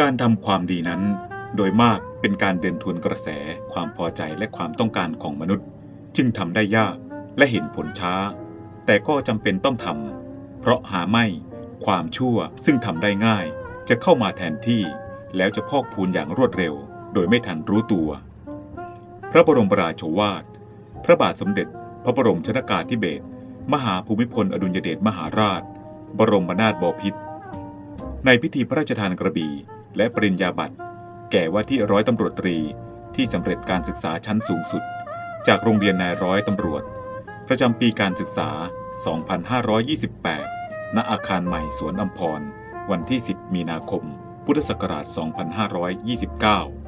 การทำความดีนั้น โดยมากเป็นการเดินทวนกระแสความพอใจและความต้องการของมนุษย์ จึงทำได้ยากและเห็นผลช้า แต่ก็จำเป็นต้องทำเพราะหาไม่ ความชั่วซึ่งทำได้ง่าย จะเข้ามาแทนที่ แล้วจะพอกพูนอย่างรวดเร็ว โดยไม่ทันรู้ตัว พระบรมราโชวาท พระบาทสมเด็จ พระบรมชนากาธิเบศรมหาภูมิพลอดุลยเดชมหาราช บรมนาถบพิตรในพิธีพระราชทานกระบี่ และปริญญาบัตร แก่ว่าที่ร้อยตำรวจตรีที่สำเร็จการศึกษาชั้นสูงสุด จากโรงเรียนนายร้อยตำรวจ ประจำปีการศึกษา 2528 ณ อาคารใหม่สวนอัมพร วันที่ 10 มีนาคม พุทธศักราช 2529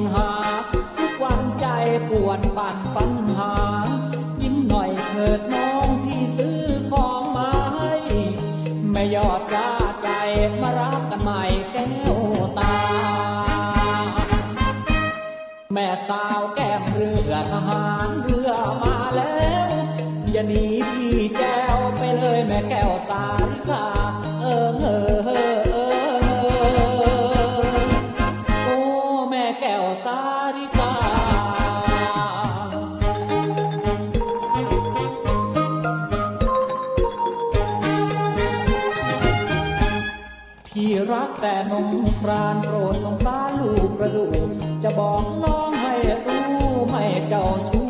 นหา ทุกวันใจปวดปั่นฝันหา ยิ้มหน่อยเถิดน้องพี่ซื้อของมาให้แม่ยอดราใจมารักกันใหม่แก้วตา แม่สาวแก้มเรือทหารเรือมาแล้ว อย่าหนีพี่แก้วไปเลยแม่แก้วสาริกา ไม่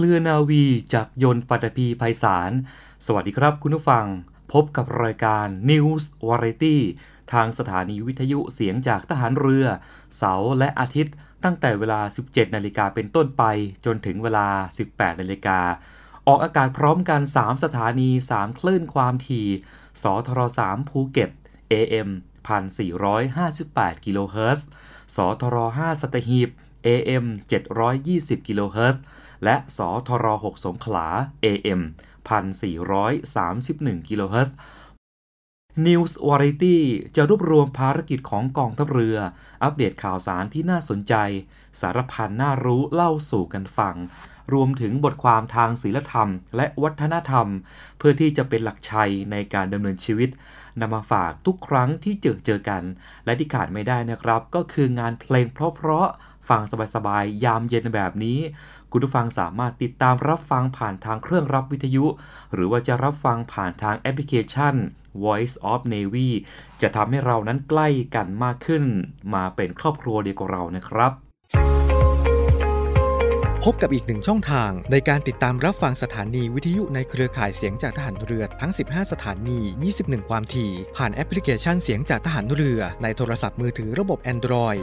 เคลือนาวีจากยนต์ปัตภีไพศาล สวัสดีครับคุณผู้ฟัง พบกับรายการ News Variety ทางสถานีวิทยุเสียงจากทหารเรือ เสาร์และอาทิตย์ ตั้งแต่เวลา 17 นาฬิกาเป็นต้นไป จนถึงเวลา 18 นาฬิกา ออกอากาศพร้อมกัน 3 สถานี 3 คลื่นความถี่ สทร3ภูเก็ต AM 1458 กิโลเฮิรตซ์ สทร5สัตหีบ AM 720 กิโลเฮิรตซ์ และสทร6สงขลา AM 1431กิโลเฮิรตซ์ News Variety จะรวบรวมภารกิจของกองทัพเรือ อัปเดตข่าวสารที่น่าสนใจ สารพันน่ารู้เล่าสู่กันฟัง รวมถึงบทความทางศีลธรรม และวัฒนธรรม เพื่อที่จะเป็นหลักชัยในการดำเนินชีวิตนำมาฝากทุกครั้งที่เจอเจอกัน และที่ขาดไม่ได้นะครับ ก็คืองานเพลงเพราะๆฟังสบายๆยามเย็นแบบนี้ คุณผู้ฟังสามารถติดตามรับฟังผ่านทางเครื่องรับวิทยุ หรือว่าจะรับฟังผ่านทางแอปพลิเคชัน Voice of Navy จะทำให้เรานั้นใกล้กันมากขึ้น มาเป็นครอบครัวเดียวกับเรานะครับ พบกับอีกหนึ่งช่องทางในการติดตามรับฟังสถานีวิทยุในเครือข่ายเสียงจากทหารเรือทั้ง 15 สถานี 21 ความถี่ ผ่านแอปพลิเคชันเสียงจากทหารเรือในโทรศัพท์มือถือระบบ Android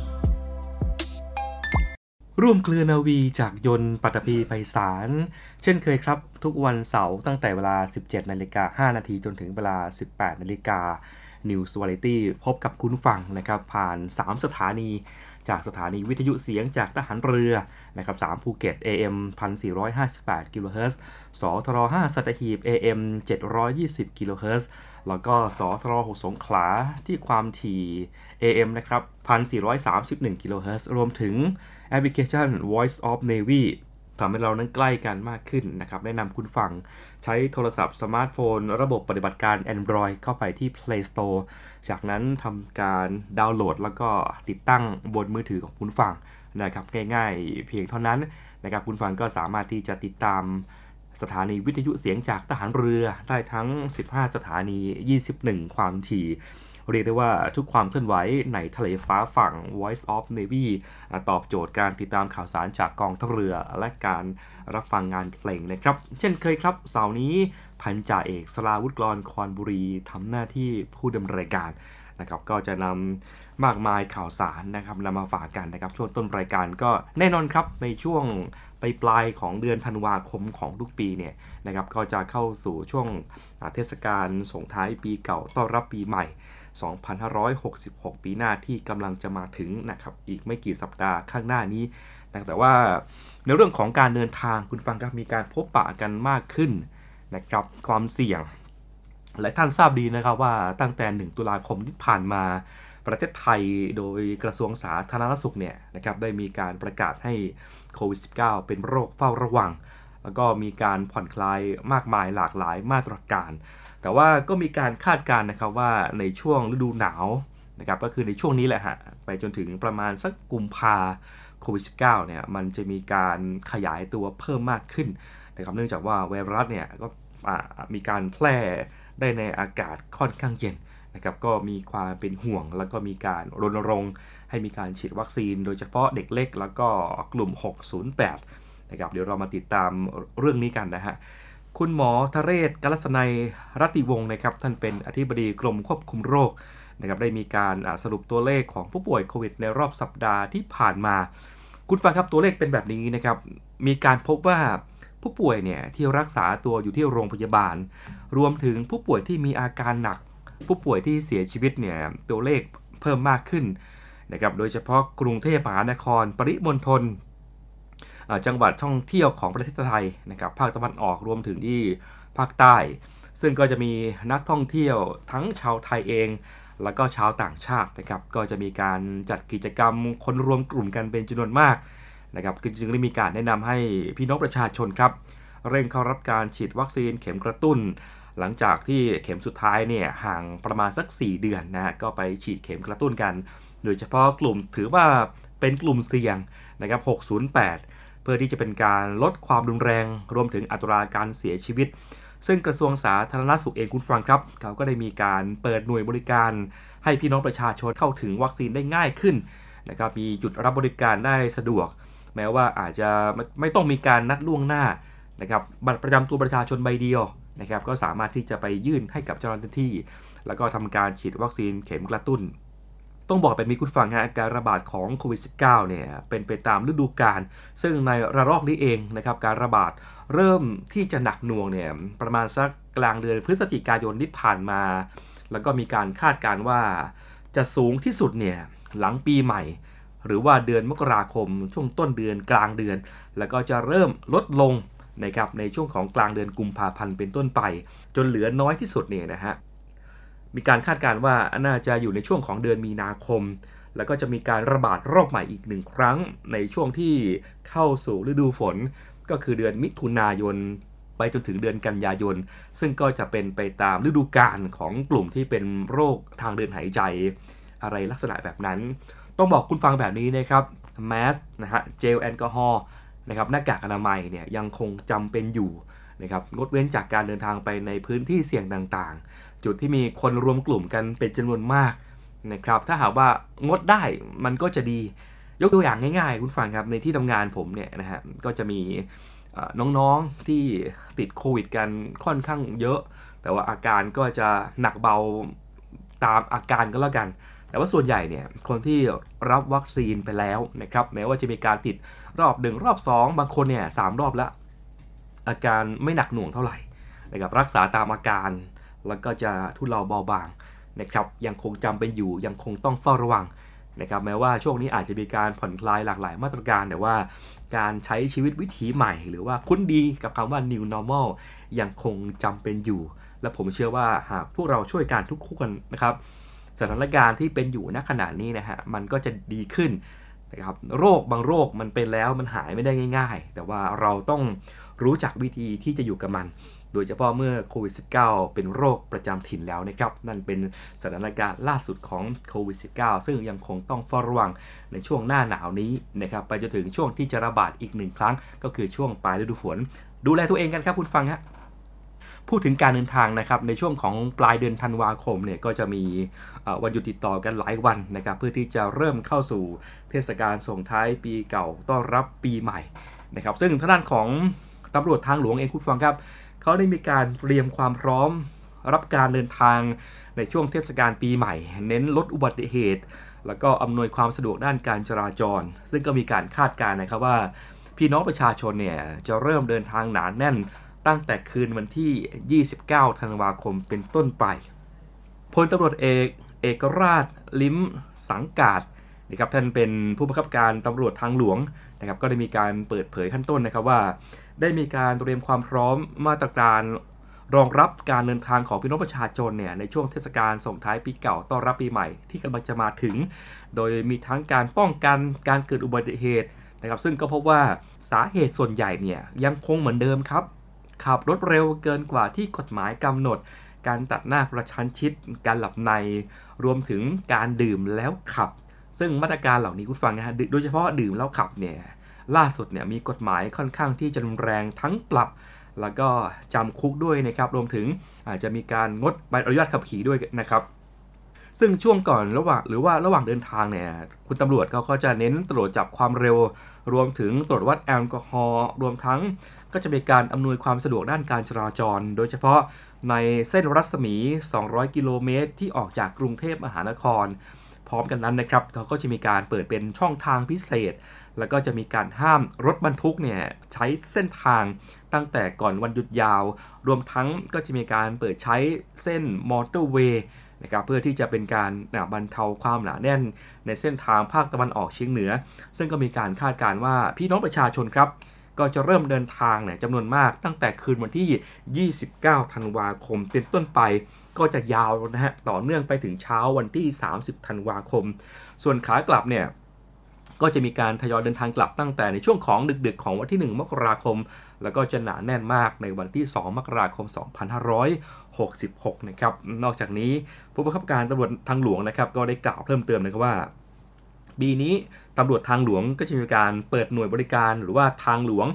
ร่วมเคลือนาวีจากยนต์ปัตตภีไพศาลเช่นเคยครับ ทุกวันเสาร์ตั้งแต่เวลา 17 นาฬิกา 5 นาทีจนถึงเวลา 18 นาฬิกา News Variety พบกับคุณฟังนะครับผ่าน 3 สถานี จากสถานีวิทยุเสียงจากทหารเรือนะครับ3ภูเก็ต AM 1458กิโลเฮิรตซ์สทร5สัตหีบ AM 720กิโลเฮิรตซ์แล้วก็สทร6สงขลาที่ความถี่ AM นะครับ1431กิโลเฮิรตซ์รวมถึง แอปพลิเคชัน Voice of Navy ทำให้เรานั้นใกล้กันมากขึ้นนะครับ แนะนำคุณฟังใช้โทรศัพท์สมาร์ทโฟน ระบบปฏิบัติการ Android เข้าไปที่ Play Store จากนั้นทำการดาวน์โหลด แล้วก็ติดตั้งบนมือถือของคุณฟังนะครับง่ายๆ เพียงเท่านั้นนะครับคุณฟังก็สามารถที่จะติดตามสถานีวิทยุเสียงจากทหารเรือได้ทั้ง 15 สถานี 21 ความถี่ เรียกได้ว่าทุกความเคลื่อนไหวในทะเลฟ้าฝั่ง Voice of Navy ตอบโจทย์การติดตามข่าวสารจากกองทัพเรือ และการรับฟังงานเพลงนะครับ เช่นเคยครับเสาร์นี้พันจ่าเอกสลาวุฒิกรคอนบุรีทำหน้าที่ผู้ดำเนินรายการนะครับก็จะนำมากมายข่าวสารนะครับนำมาฝากกันนะครับ ช่วงต้นรายการก็แน่นอนครับในช่วงปปลายของเดือนธันวาคมของทุกปีเนี่ยนะครับก็จะเข้าสู่ช่วงเทศกาลส่งท้ายปีเก่าต้อนรับปีใหม่ 2566 ปีหน้าที่กำลังจะมาถึงนะครับอีกไม่กี่สัปดาห์ข้างหน้านี้นะแต่ว่าในเรื่องของการเดินทางคุณฟังครับมีการพบปะกันมากขึ้นนะครับความเสี่ยงและท่านทราบดีนะครับว่าตั้งแต่ 1 ตุลาคมที่ผ่านมาประเทศไทยโดยกระทรวงสาธารณสุขเนี่ยนะครับได้มีการประกาศให้โควิด -19 เป็นโรคเฝ้าระวัง แล้วก็มีการผ่อนคลายมากมายหลากหลายมาตรการ แต่ว่าก็มีการคาดการณ์นะครับว่าในช่วงฤดูหนาวนะครับก็คือในช่วงนี้แหละฮะไปจนถึงประมาณสักกุมภาโควิด -19 เนี่ยมันจะมีการขยายตัวเพิ่มมากขึ้นนะครับเนื่องจากว่าไวรัสเนี่ยก็มีการแพร่ได้ในอากาศค่อนข้างเย็นนะครับก็มีความเป็นห่วง แล้วก็มีการรณรงค์ให้มีการฉีดวัคซีน โดยเฉพาะเด็กเล็ก แล้วก็กลุ่ม 608นะครับเดี๋ยวเรามาติดตามเรื่องนี้กันนะฮะ คุณหมอทะเรศกัลสนัยรัติวงศ์นะครับท่านเป็นอธิบดีกรมควบคุมโรคนะครับได้มีการสรุปตัวเลขของผู้ป่วยโควิดในรอบสัปดาห์ที่ผ่านมา คุณฟังครับตัวเลขเป็นแบบนี้นะครับ มีการพบว่าผู้ป่วยเนี่ยที่รักษาตัวอยู่ที่โรงพยาบาล รวมถึงผู้ป่วยที่มีอาการหนัก ผู้ป่วยที่เสียชีวิตเนี่ยตัวเลขเพิ่มมากขึ้นนะครับโดยเฉพาะกรุงเทพมหานคร ปริมณฑล จังหวัดท่องเที่ยวของประเทศไทยนะครับภาคตะวันออกรวมถึงที่ภาคใต้ ซึ่งก็จะมีนักท่องเที่ยวทั้งชาวไทยเอง แล้วก็ชาวต่างชาตินะครับก็จะมีการจัดกิจกรรมคนรวมกลุ่มกันเป็นจำนวนมากนะครับจึงได้มีการแนะนำให้พี่น้องประชาชนครับเร่งเข้ารับการฉีดวัคซีนเข็มกระตุ้น หลังจากที่เข็มสุดท้ายเนี่ยห่างประมาณสัก 4 เดือนนะฮะก็ไปฉีดเข็มกระตุ้นกัน โดยเฉพาะกลุ่มถือว่าเป็นกลุ่มเสี่ยงนะครับ608 เพื่อที่จะเป็นการลดความรุนแรง รวมถึงอัตราการเสียชีวิต ซึ่งกระทรวงสาธารณสุขเองคุณฟังครับ เขาก็ได้มีการเปิดหน่วยบริการ ให้พี่น้องประชาชนเข้าถึงวัคซีนได้ง่ายขึ้นนะครับมีจุดรับบริการได้สะดวก แม้ว่าอาจจะไม่ต้องมีการนัดล่วงหน้านะครับบัตรประจำตัวประชาชนใบเดียวนะครับก็สามารถที่จะไปยื่นให้กับเจ้าหน้าที่ แล้วก็ทำการฉีดวัคซีนเข็มกระตุ้น ต้องบอกแบบนี้คุณฟังฮะการระบาดของโควิด -19 เนี่ยเป็นไปตามฤดูกาลซึ่งในระลอกนี้เองนะครับการระบาดเริ่มที่จะหนักหน่วงเนี่ยประมาณสักกลางเดือนพฤศจิกายนที่ผ่านมา แล้วก็มีการคาดการว่าจะสูงที่สุดเนี่ยหลังปีใหม่ หรือว่าเดือนมกราคม ช่วงต้นเดือนกลางเดือน แล้วก็จะเริ่มลดลงนะครับในช่วงของกลางเดือนกุมภาพันธ์เป็นต้นไป จนเหลือน้อยที่สุดเนี่ยนะฮะ มีการคาดการณ์ว่าน่าจะอยู่ในช่วงของเดือนมีนาคม แล้วก็จะมีการระบาดรอบใหม่อีกหนึ่งครั้ง ในช่วงที่เข้าสู่ฤดูฝน ก็คือเดือนมิถุนายนไปจนถึงเดือนกันยายน ซึ่งก็จะเป็นไปตามฤดูกาลของกลุ่มที่เป็นโรคทางเดินหายใจ อะไรลักษณะแบบนั้น ต้องบอกคุณฟังแบบนี้นะครับแมสนะฮะเจลแอลกอฮอล์นะครับหน้ากากอนามัยเนี่ยยังคงจำเป็นอยู่ นะครับงดเว้นจากการเดินทางไปในพื้นที่เสี่ยงต่างๆ จุดที่มีคนรวมกลุ่มกันเป็นจำนวนมากนะครับถ้าหากว่างดได้มันก็จะดียกตัวอย่างง่ายๆ คุณฟังครับในที่ทำงานผมเนี่ยนะฮะก็จะมีน้องๆที่ติดโควิดกันค่อนข้างเยอะ แต่ว่าอาการก็จะหนักเบาตามอาการก็แล้วกัน แต่ว่าส่วนใหญ่เนี่ยคนที่รับวัคซีนไปแล้วนะครับแม้ว่าจะมีการติดรอบหนึ่งรอบ 2 บางคนเนี่ยสามรอบแล้ว อาการไม่หนักหน่วงเท่าไหร่นะครับรักษาตามอาการ แล้วก็จะทุเลาเบาบางนะครับยังคงจำเป็นอยู่ยังคงต้องเฝ้าระวังนะครับแม้ว่าช่วงนี้อาจจะมีการผ่อนคลายหลากหลายมาตรการ แต่ว่าการใช้ชีวิตวิถีใหม่ หรือว่าคุ้นดีกับคำว่า new normal ยังคงจำเป็นอยู่ และผมเชื่อว่าหากพวกเราช่วยกันทุกคนนะครับสถานการณ์ที่เป็นอยู่ณขณะนี้นะฮะมันก็จะดีขึ้นนะครับโรคบางโรคมันเป็นแล้วมันหายไม่ได้ง่าย ๆ แต่ว่าเราต้อง รู้จักวิธีที่จะอยู่กับมัน โดยเฉพาะเมื่อโควิด -19 เป็นโรคประจำถิ่นแล้วนะครับ นั่นเป็นสถานการณ์ล่าสุดของโควิด -19 ซึ่งยังคงต้องเฝ้าระวังในช่วงหน้าหนาวนี้นะครับไปจนถึงช่วงที่จะระบาดอีกหนึ่งครั้ง ก็คือช่วงปลายฤดูฝน ดูแลตัวเองกันครับคุณฟังฮะพูดถึงการเดินทางนะครับในช่วงของปลายเดือนธันวาคมเนี่ยก็จะมีวันหยุดติดต่อกันหลายวันนะครับเพื่อที่จะเริ่มเข้าสู่เทศกาลส่งท้ายปีเก่าต้อนรับปีใหม่นะครับซึ่งทางด้านของ ตำรวจทางหลวงเองคุณฟังครับ เขาได้มีการเตรียมความพร้อมรับการเดินทางในช่วงเทศกาลปีใหม่ เน้นลดอุบัติเหตุ แล้วก็อำนวยความสะดวกด้านการจราจร ซึ่งก็มีการคาดการณ์นะครับว่า พี่น้องประชาชนเนี่ยจะเริ่มเดินทางหนานแน่นตั้งแต่คืนวันที่ 29 ธันวาคมเป็นต้นไป พลตำรวจเอกเอกราช ลิ้มสังกาดนะครับท่านเป็นผู้บังคับการตำรวจทางหลวงนะครับก็ได้มีการเปิดเผยขั้นต้นนะครับว่า ได้มีการเตรียมความพร้อมมาตรการรองรับการเดินทางของพี่น้องประชาชนเนี่ยในช่วงเทศกาลส่งท้ายปีเก่าต้อนรับปีใหม่ที่กำลังจะมาถึง โดยมีทั้งการป้องกันการเกิดอุบัติเหตุนะครับ ซึ่งก็พบว่าสาเหตุส่วนใหญ่เนี่ยยังคงเหมือนเดิมครับ ขับรถเร็วเกินกว่าที่กฎหมายกำหนด การตัดหน้ากระชั้นชิด การหลับใน รวมถึงการดื่มแล้วขับ ซึ่งมาตรการเหล่านี้คุณฟังนะฮะโดยเฉพาะดื่มแล้วขับเนี่ย ล่าสุดเนี่ยมีกฎหมายค่อนข้างที่จะรุนแรงทั้งปรับ แล้วก็จำคุกด้วยนะครับ รวมถึงอาจจะมีการงดใบอนุญาตขับขี่ด้วยนะครับ ซึ่งช่วงก่อนระหว่างหรือว่าระหว่างเดินทางเนี่ยคุณตำรวจเขาก็จะเน้นตรวจจับความเร็ว รวมถึงตรวจวัดแอลกอฮอล์รวมทั้งก็จะมีการอำนวยความสะดวกด้านการจราจร โดยเฉพาะในเส้นรัศมี 200 กิโลเมตร ที่ออกจากกรุงเทพมหานคร พร้อมกันนั้นนะครับเขาก็จะมีการเปิดเป็นช่องทางพิเศษ แล้วก็จะมีการห้ามรถบรรทุกเนี่ยใช้เส้นทางตั้งแต่ก่อนวันหยุดยาว รวมทั้งก็จะมีการเปิดใช้เส้นมอเตอร์เวย์นะครับเพื่อที่จะเป็นการบรรเทาความหนาแน่น ในเส้นทางภาคตะวันออกเฉียงเหนือ ซึ่งก็มีการคาดการณ์ว่าพี่น้องประชาชนครับ ก็จะเริ่มเดินทางเนี่ยจำนวนมากตั้งแต่คืนวันที่ 29 ธันวาคมเป็นต้นไป ก็จะยาวนะฮะต่อเนื่องไปถึงเช้าวันที่ 30 ธันวาคม ส่วนขากลับเนี่ย ก็จะมีการทยอยเดินทางกลับตั้งแต่ในช่วงของดึกๆ ของวันที่ 1 มกราคม แล้วก็จะหนาแน่นมากในวันที่ 2 มกราคม 2566 นะครับ นอกจากนี้ผู้บังคับการตำรวจทางหลวงนะครับก็ได้กล่าวเพิ่มเติมนะครับว่าปีนี้ตำรวจทางหลวงก็จะมีการเปิดหน่วยบริการหรือว่าทางหลวง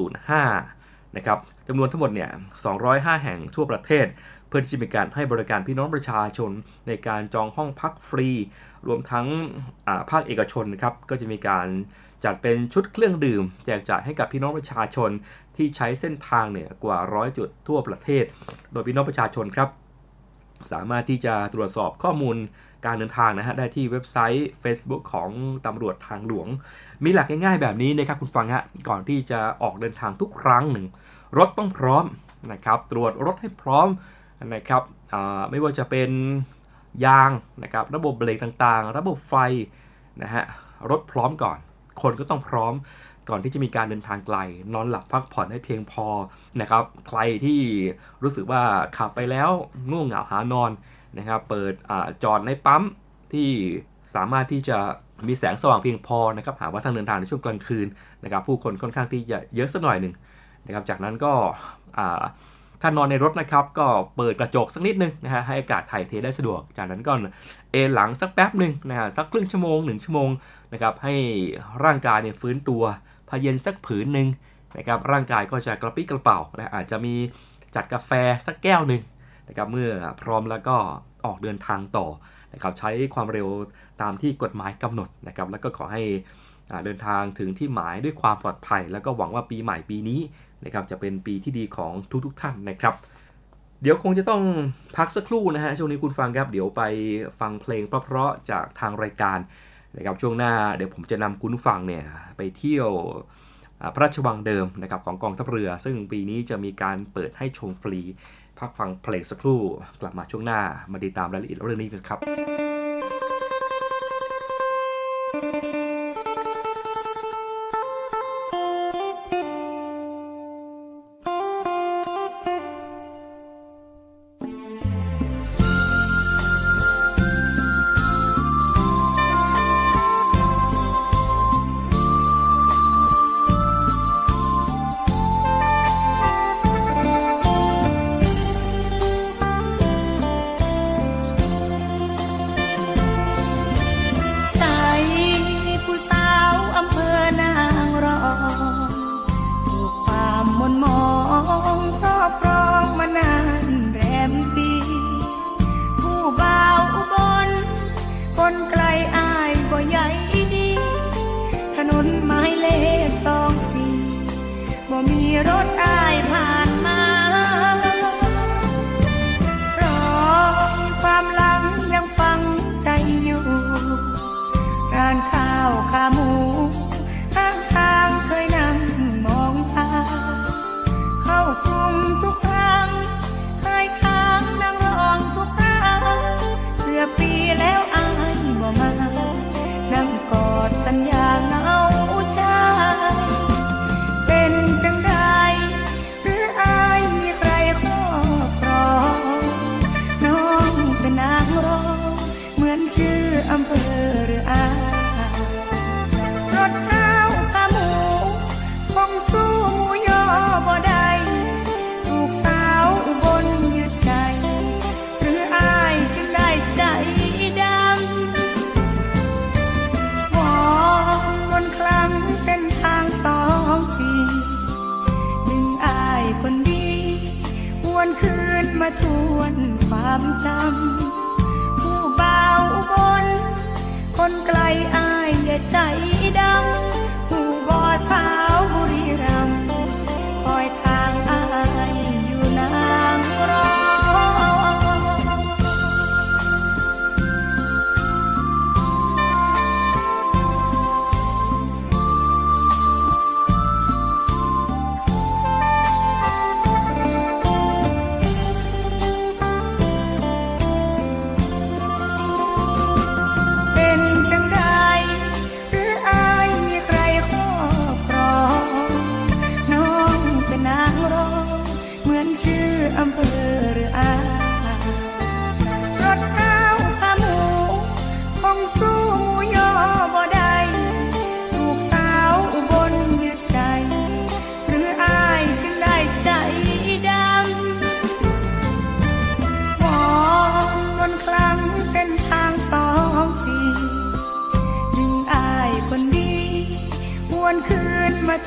205 นะครับจำนวนทั้งหมดเนี่ย 205 แห่งทั่วประเทศ เพื่อที่จะมีการให้บริการพี่น้องประชาชนในการจองห้องพักฟรี รวมทั้งภาคเอกชนครับก็จะมีการจัดเป็นชุดเครื่องดื่ม แจกจ่ายให้กับพี่น้องประชาชนที่ใช้เส้นทางเนี่ยกว่าร้อยจุดทั่วประเทศ โดยพี่น้องประชาชนครับ สามารถที่จะตรวจสอบข้อมูลการเดินทางนะฮะได้ที่เว็บไซต์ Facebook ของตำรวจทางหลวง มีหลักง่ายๆแบบนี้นะครับคุณฟังฮะก่อนที่จะออกเดินทางทุกครั้งหนึ่งรถต้องพร้อมนะครับตรวจรถให้พร้อม นะครับไม่ว่าจะเป็นยางนะครับระบบเบรกต่างๆ ระบบไฟนะฮะรถพร้อมก่อน คนก็ต้องพร้อมก่อนที่จะมีการเดินทางไกล นอนหลับพักผ่อนให้เพียงพอนะครับใครที่รู้สึกว่าขับไปแล้วง่วงเหงาหานอนนะครับเปิดอจอดในปั๊มที่สามารถที่จะมีแสงสว่างเพียงพอนะครับหาว่าทางเดินทางในช่วงกลางคืนนะครับผู้คนค่อนข้างที่จะเยอะสักหน่อยหนึ่งนะครับจากนั้นก็ ถ้านอนในรถนะครับก็เปิดกระจกสักนิดนึงนะฮะให้อากาศถ่ายเทได้สะดวก จากนั้นก็เอนหลังสักแป๊บหนึ่งนะฮะสักครึ่งชั่วโมง1ชั่วโมงนะครับให้ร่างกายเนี่ยฟื้นตัวพาเย็นสักผืนหนึ่งนะครับร่างกายก็จะกระปี้กระเป๋านะอาจจะมีจัดกาแฟสักแก้วหนึ่งนะครับเมื่อพร้อมแล้วก็ออกเดินทางต่อนะครับใช้ความเร็วตามที่กฎหมายกำหนดนะครับแล้วก็ขอให้เดินทางถึงที่หมายด้วยความปลอดภัย แล้วก็หวังว่าปีใหม่ปีนี้ นะครับจะเป็นปีที่ดีของทุกๆทท่านนะครับ เดี๋ยวคงจะต้องพักสักครู่นะฮะช่วงนี้คุณฟังครับเดี๋ยวไปฟังเพลงเพราะๆจากทางรายการนะครับช่วงหน้าเดี๋ยวผมจะนำคุณฟังเนี่ยไปเที่ยวพระราชวังเดิมนะครับของกองทัพเรือ ซึ่งปีนี้จะมีการเปิดให้ชมฟรี พักฟังเพลงสักครู่ กลับมาช่วงหน้ามาติดตามรายละเอียดเรื่องนี้กันครับ งสู้หมูยอบ่ได้ถูกสาวบนยึดใจ หรืออายจึงได้ใจดำมองมนคลังเส้นทางสองสี่หนึ่งอายคนดีหวนคืนมาทวนความจำผู้เบาบนคนไกลอา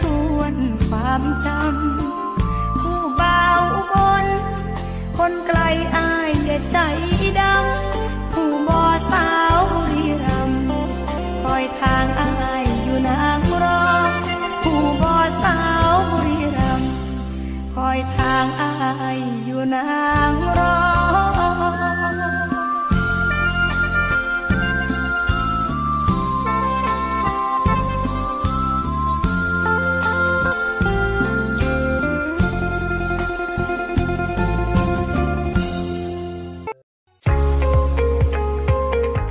ทวนความจำผู้เบาบนคนไกลอายใจ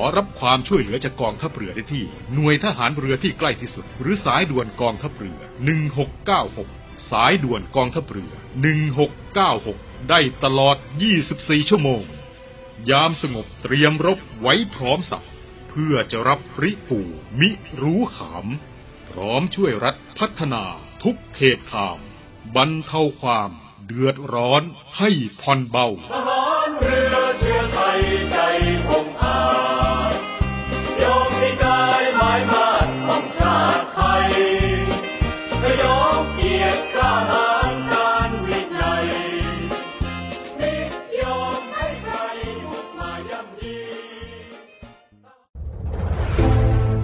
อรับความช่วยเหลือจากกองทัพเรือได้ที่ หน่วยทหารเรือที่ใกล้ที่สุด หรือสายด่วนกองทัพเรือ 1696 สายด่วนกองทัพเรือ 1696 ได้ตลอด 24 ชั่วโมง ยามสงบเตรียมรบไว้พร้อมสับเพื่อจะรับริปูมิรู้ขาม พร้อมช่วยรัฐพัฒนาทุกเขตขามบรรเทาความเดือดร้อนให้ผ่อนเบา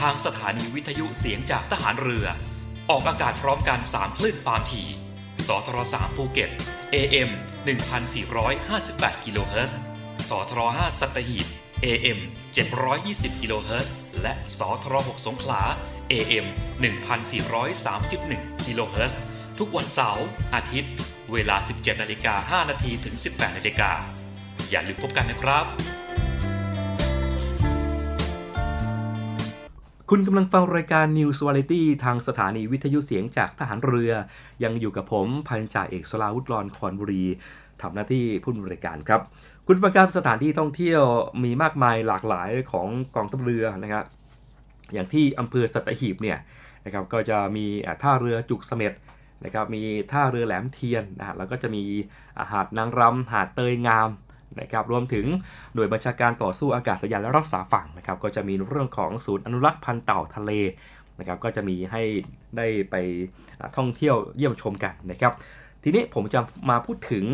ทางสถานีวิทยุเสียงจากทหารเรือ ออกอากาศพร้อมกัน 3 คลื่นความถี่ สทร3ภูเก็ต AM 1458กิโลเฮิรตซ์ สทร5สัตหีบ AM 720กิโลเฮิรตซ์และสทร6สงขลา AM 1431กิโลเฮิรตซ์ทุกวันเสาร์อาทิตย์ เวลา 17นาฬิกา5นาทีถึง 18นาฬิกาอย่าลืมพบกันนะครับ คุณกำลังฟังรายการ News Variety ทางสถานีวิทยุเสียงจากทหารเรือ ยังอยู่กับผมพันจ่าเอกสลาวุธรอนคอนบุรีทำหน้าที่ผู้ดำเนิการครับ คุณฟังครับสถานที่ท่องเที่ยวมีมากมายหลากหลายของกองทัพเรือนะครับอย่างที่อำเภอสัตหีบเนี่ยนะครับก็จะมีท่าเรือจุกเสม็ดนะครับมีท่าเรือแหลมเทียนนะฮะแล้วก็จะมีหาดนางรำหาดเตยงาม นะครับรวมถึงหน่วยบัญชาการต่อสู้อากาศยานและรักษาฝั่งนะครับก็จะมีเรื่องของศูนย์อนุรักษ์พันธุ์เต่าทะเลนะครับก็จะมีให้ได้ไปท่องเที่ยวเยี่ยมชมกันนะครับทีนี้ผมจะมาพูดถึง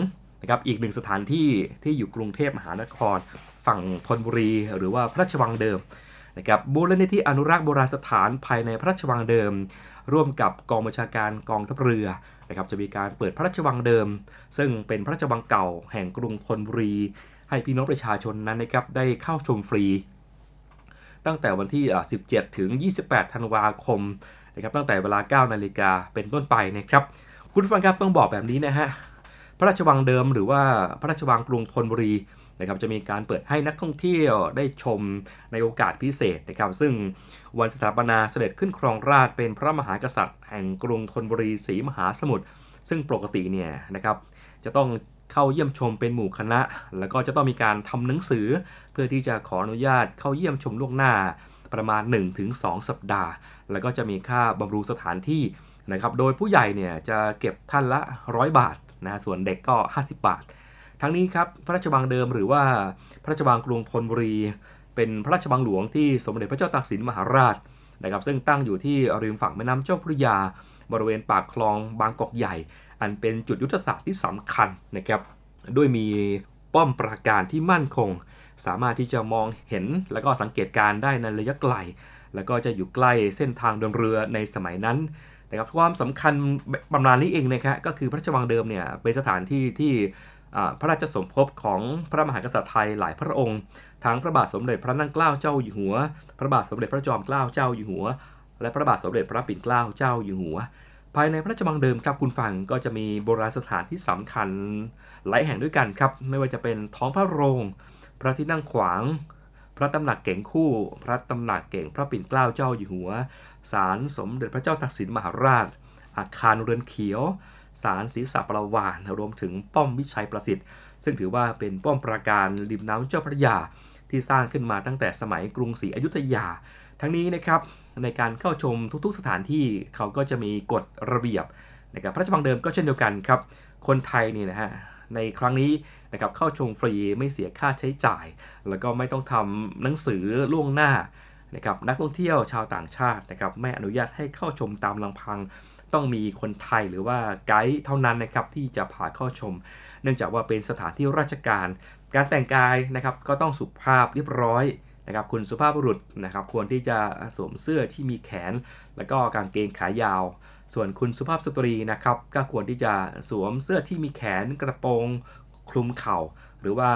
นะครับอีกหนึ่งสถานที่ที่อยู่กรุงเทพมหานคร ฝั่งธนบุรี หรือว่าพระราชวังเดิมนะครับมูลนิธิอนุรักษ์โบราณสถานภายในพระราชวังเดิม ร่วมกับกองบัญชาการกองทัพเรือ นะครับจะมีการเปิดพระราชวังเดิม ซึ่งเป็นพระราชวังเก่าแห่งกรุงธนบุรี ให้พี่น้องประชาชนนั้นนะครับได้เข้าชมฟรี ตั้งแต่วันที่อ่า17 ถึง 28 ธันวาคมนะครับตั้งแต่เวลา 9 นาฬิกาเป็นต้นไปนะครับ คุณฟังครับต้องบอกแบบนี้นะฮะพระราชวังเดิมหรือว่าพระราชวังกรุงธนบุรี นะครับจะมีการเปิดให้นักท่องเที่ยวได้ชมในโอกาสพิเศษนะครับ ซึ่งวันสถาปนาเสด็จขึ้นครองราชเป็นพระมหากษัตริย์ แห่งกรุงธนบุรีศรีมหาสมุทรซึ่งปกติเนี่ยนะครับจะต้องเข้าเยี่ยมชมเป็นหมู่คณะ แล้วก็จะต้องมีการทำหนังสือ เพื่อที่จะขออนุญาตเข้าเยี่ยมชมล่วงหน้าประมาณ 1-2 สัปดาห์ แล้วก็จะมีค่าบำรุงสถานที่นะครับ โดยผู้ใหญ่เนี่ยจะเก็บท่านละ 100 บาทนะ ส่วนเด็กก็ 50 บาท ทั้งนี้ครับพระราชวังเดิมหรือว่าพระราชวังกรุงธนบุรี เป็นพระราชวังหลวงที่สมเด็จพระเจ้าตากสินมหาราชนะครับซึ่งตั้งอยู่ที่ริมฝั่งแม่น้ำเจ้าพระยา บริเวณปากคลองบางกอกใหญ่ อันเป็นจุดยุทธศาสตร์ที่สำคัญนะครับด้วยมีป้อมปราการที่มั่นคง สามารถที่จะมองเห็นแล้วก็สังเกตการได้ในระยะไกล แล้วก็จะอยู่ใกล้เส้นทางเดินเรือในสมัยนั้นนะครับความสำคัญบำนาญนี้เองนะครับก็คือพระราชวังเดิมเนี่ยเป็นสถานที่ที่ พระราชสมภพของพระมหากษัตริย์ไทยหลายพระองค์ ทั้งพระบาทสมเด็จพระนั่งเกล้าเจ้าอยู่หัว พระบาทสมเด็จพระจอมเกล้าเจ้าอยู่หัว และพระบาทสมเด็จพระปิ่นเกล้าเจ้าอยู่หัว ภายในพระราชวังเดิมครับคุณฟังก็จะมีโบราณสถานที่สำคัญหลายแห่งด้วยกันครับ ไม่ว่าจะเป็นท้องพระโรง พระที่นั่งขวาง พระตำหนักเก่งคู่ พระตำหนักเก่งพระปิ่นเกล้าเจ้าอยู่หัว ศาลสมเด็จพระเจ้าตากสินมหาราช อาคารเรือนเขียว ศาลศรีษะประวานรวมถึงป้อมวิชัยประสิทธิ์ ซึ่งถือว่าเป็นป้อมปราการริมน้ำเจ้าพระยา ที่สร้างขึ้นมาตั้งแต่สมัยกรุงศรีอยุธยา ทั้งนี้นะครับในการเข้าชมทุกๆสถานที่เขาก็จะมีกฎระเบียบนะครับพระราชวังเดิมก็เช่นเดียวกันครับคนไทยนี่นะฮะในครั้งนี้นะครับเข้าชมฟรีไม่เสียค่าใช้จ่าย แล้วก็ไม่ต้องทำหนังสือล่วงหน้านะครับนักท่องเที่ยวชาวต่างชาตินะครับไม่อนุญาตให้เข้าชมตามลำพัง ต้องมีคนไทยหรือว่าไกด์เท่านั้นนะครับที่จะพาเข้าชม เนื่องจากว่าเป็นสถานที่ราชการ การแต่งกายนะครับก็ต้องสุภาพเรียบร้อยนะครับคุณสุภาพบุรุษนะครับควรที่จะสวมเสื้อที่มีแขน แล้วก็กางเกงขายาว ส่วนคุณสุภาพสตรีนะครับก็ควรที่จะสวมเสื้อที่มีแขนกระโปรงคลุมเข่า หรือว่า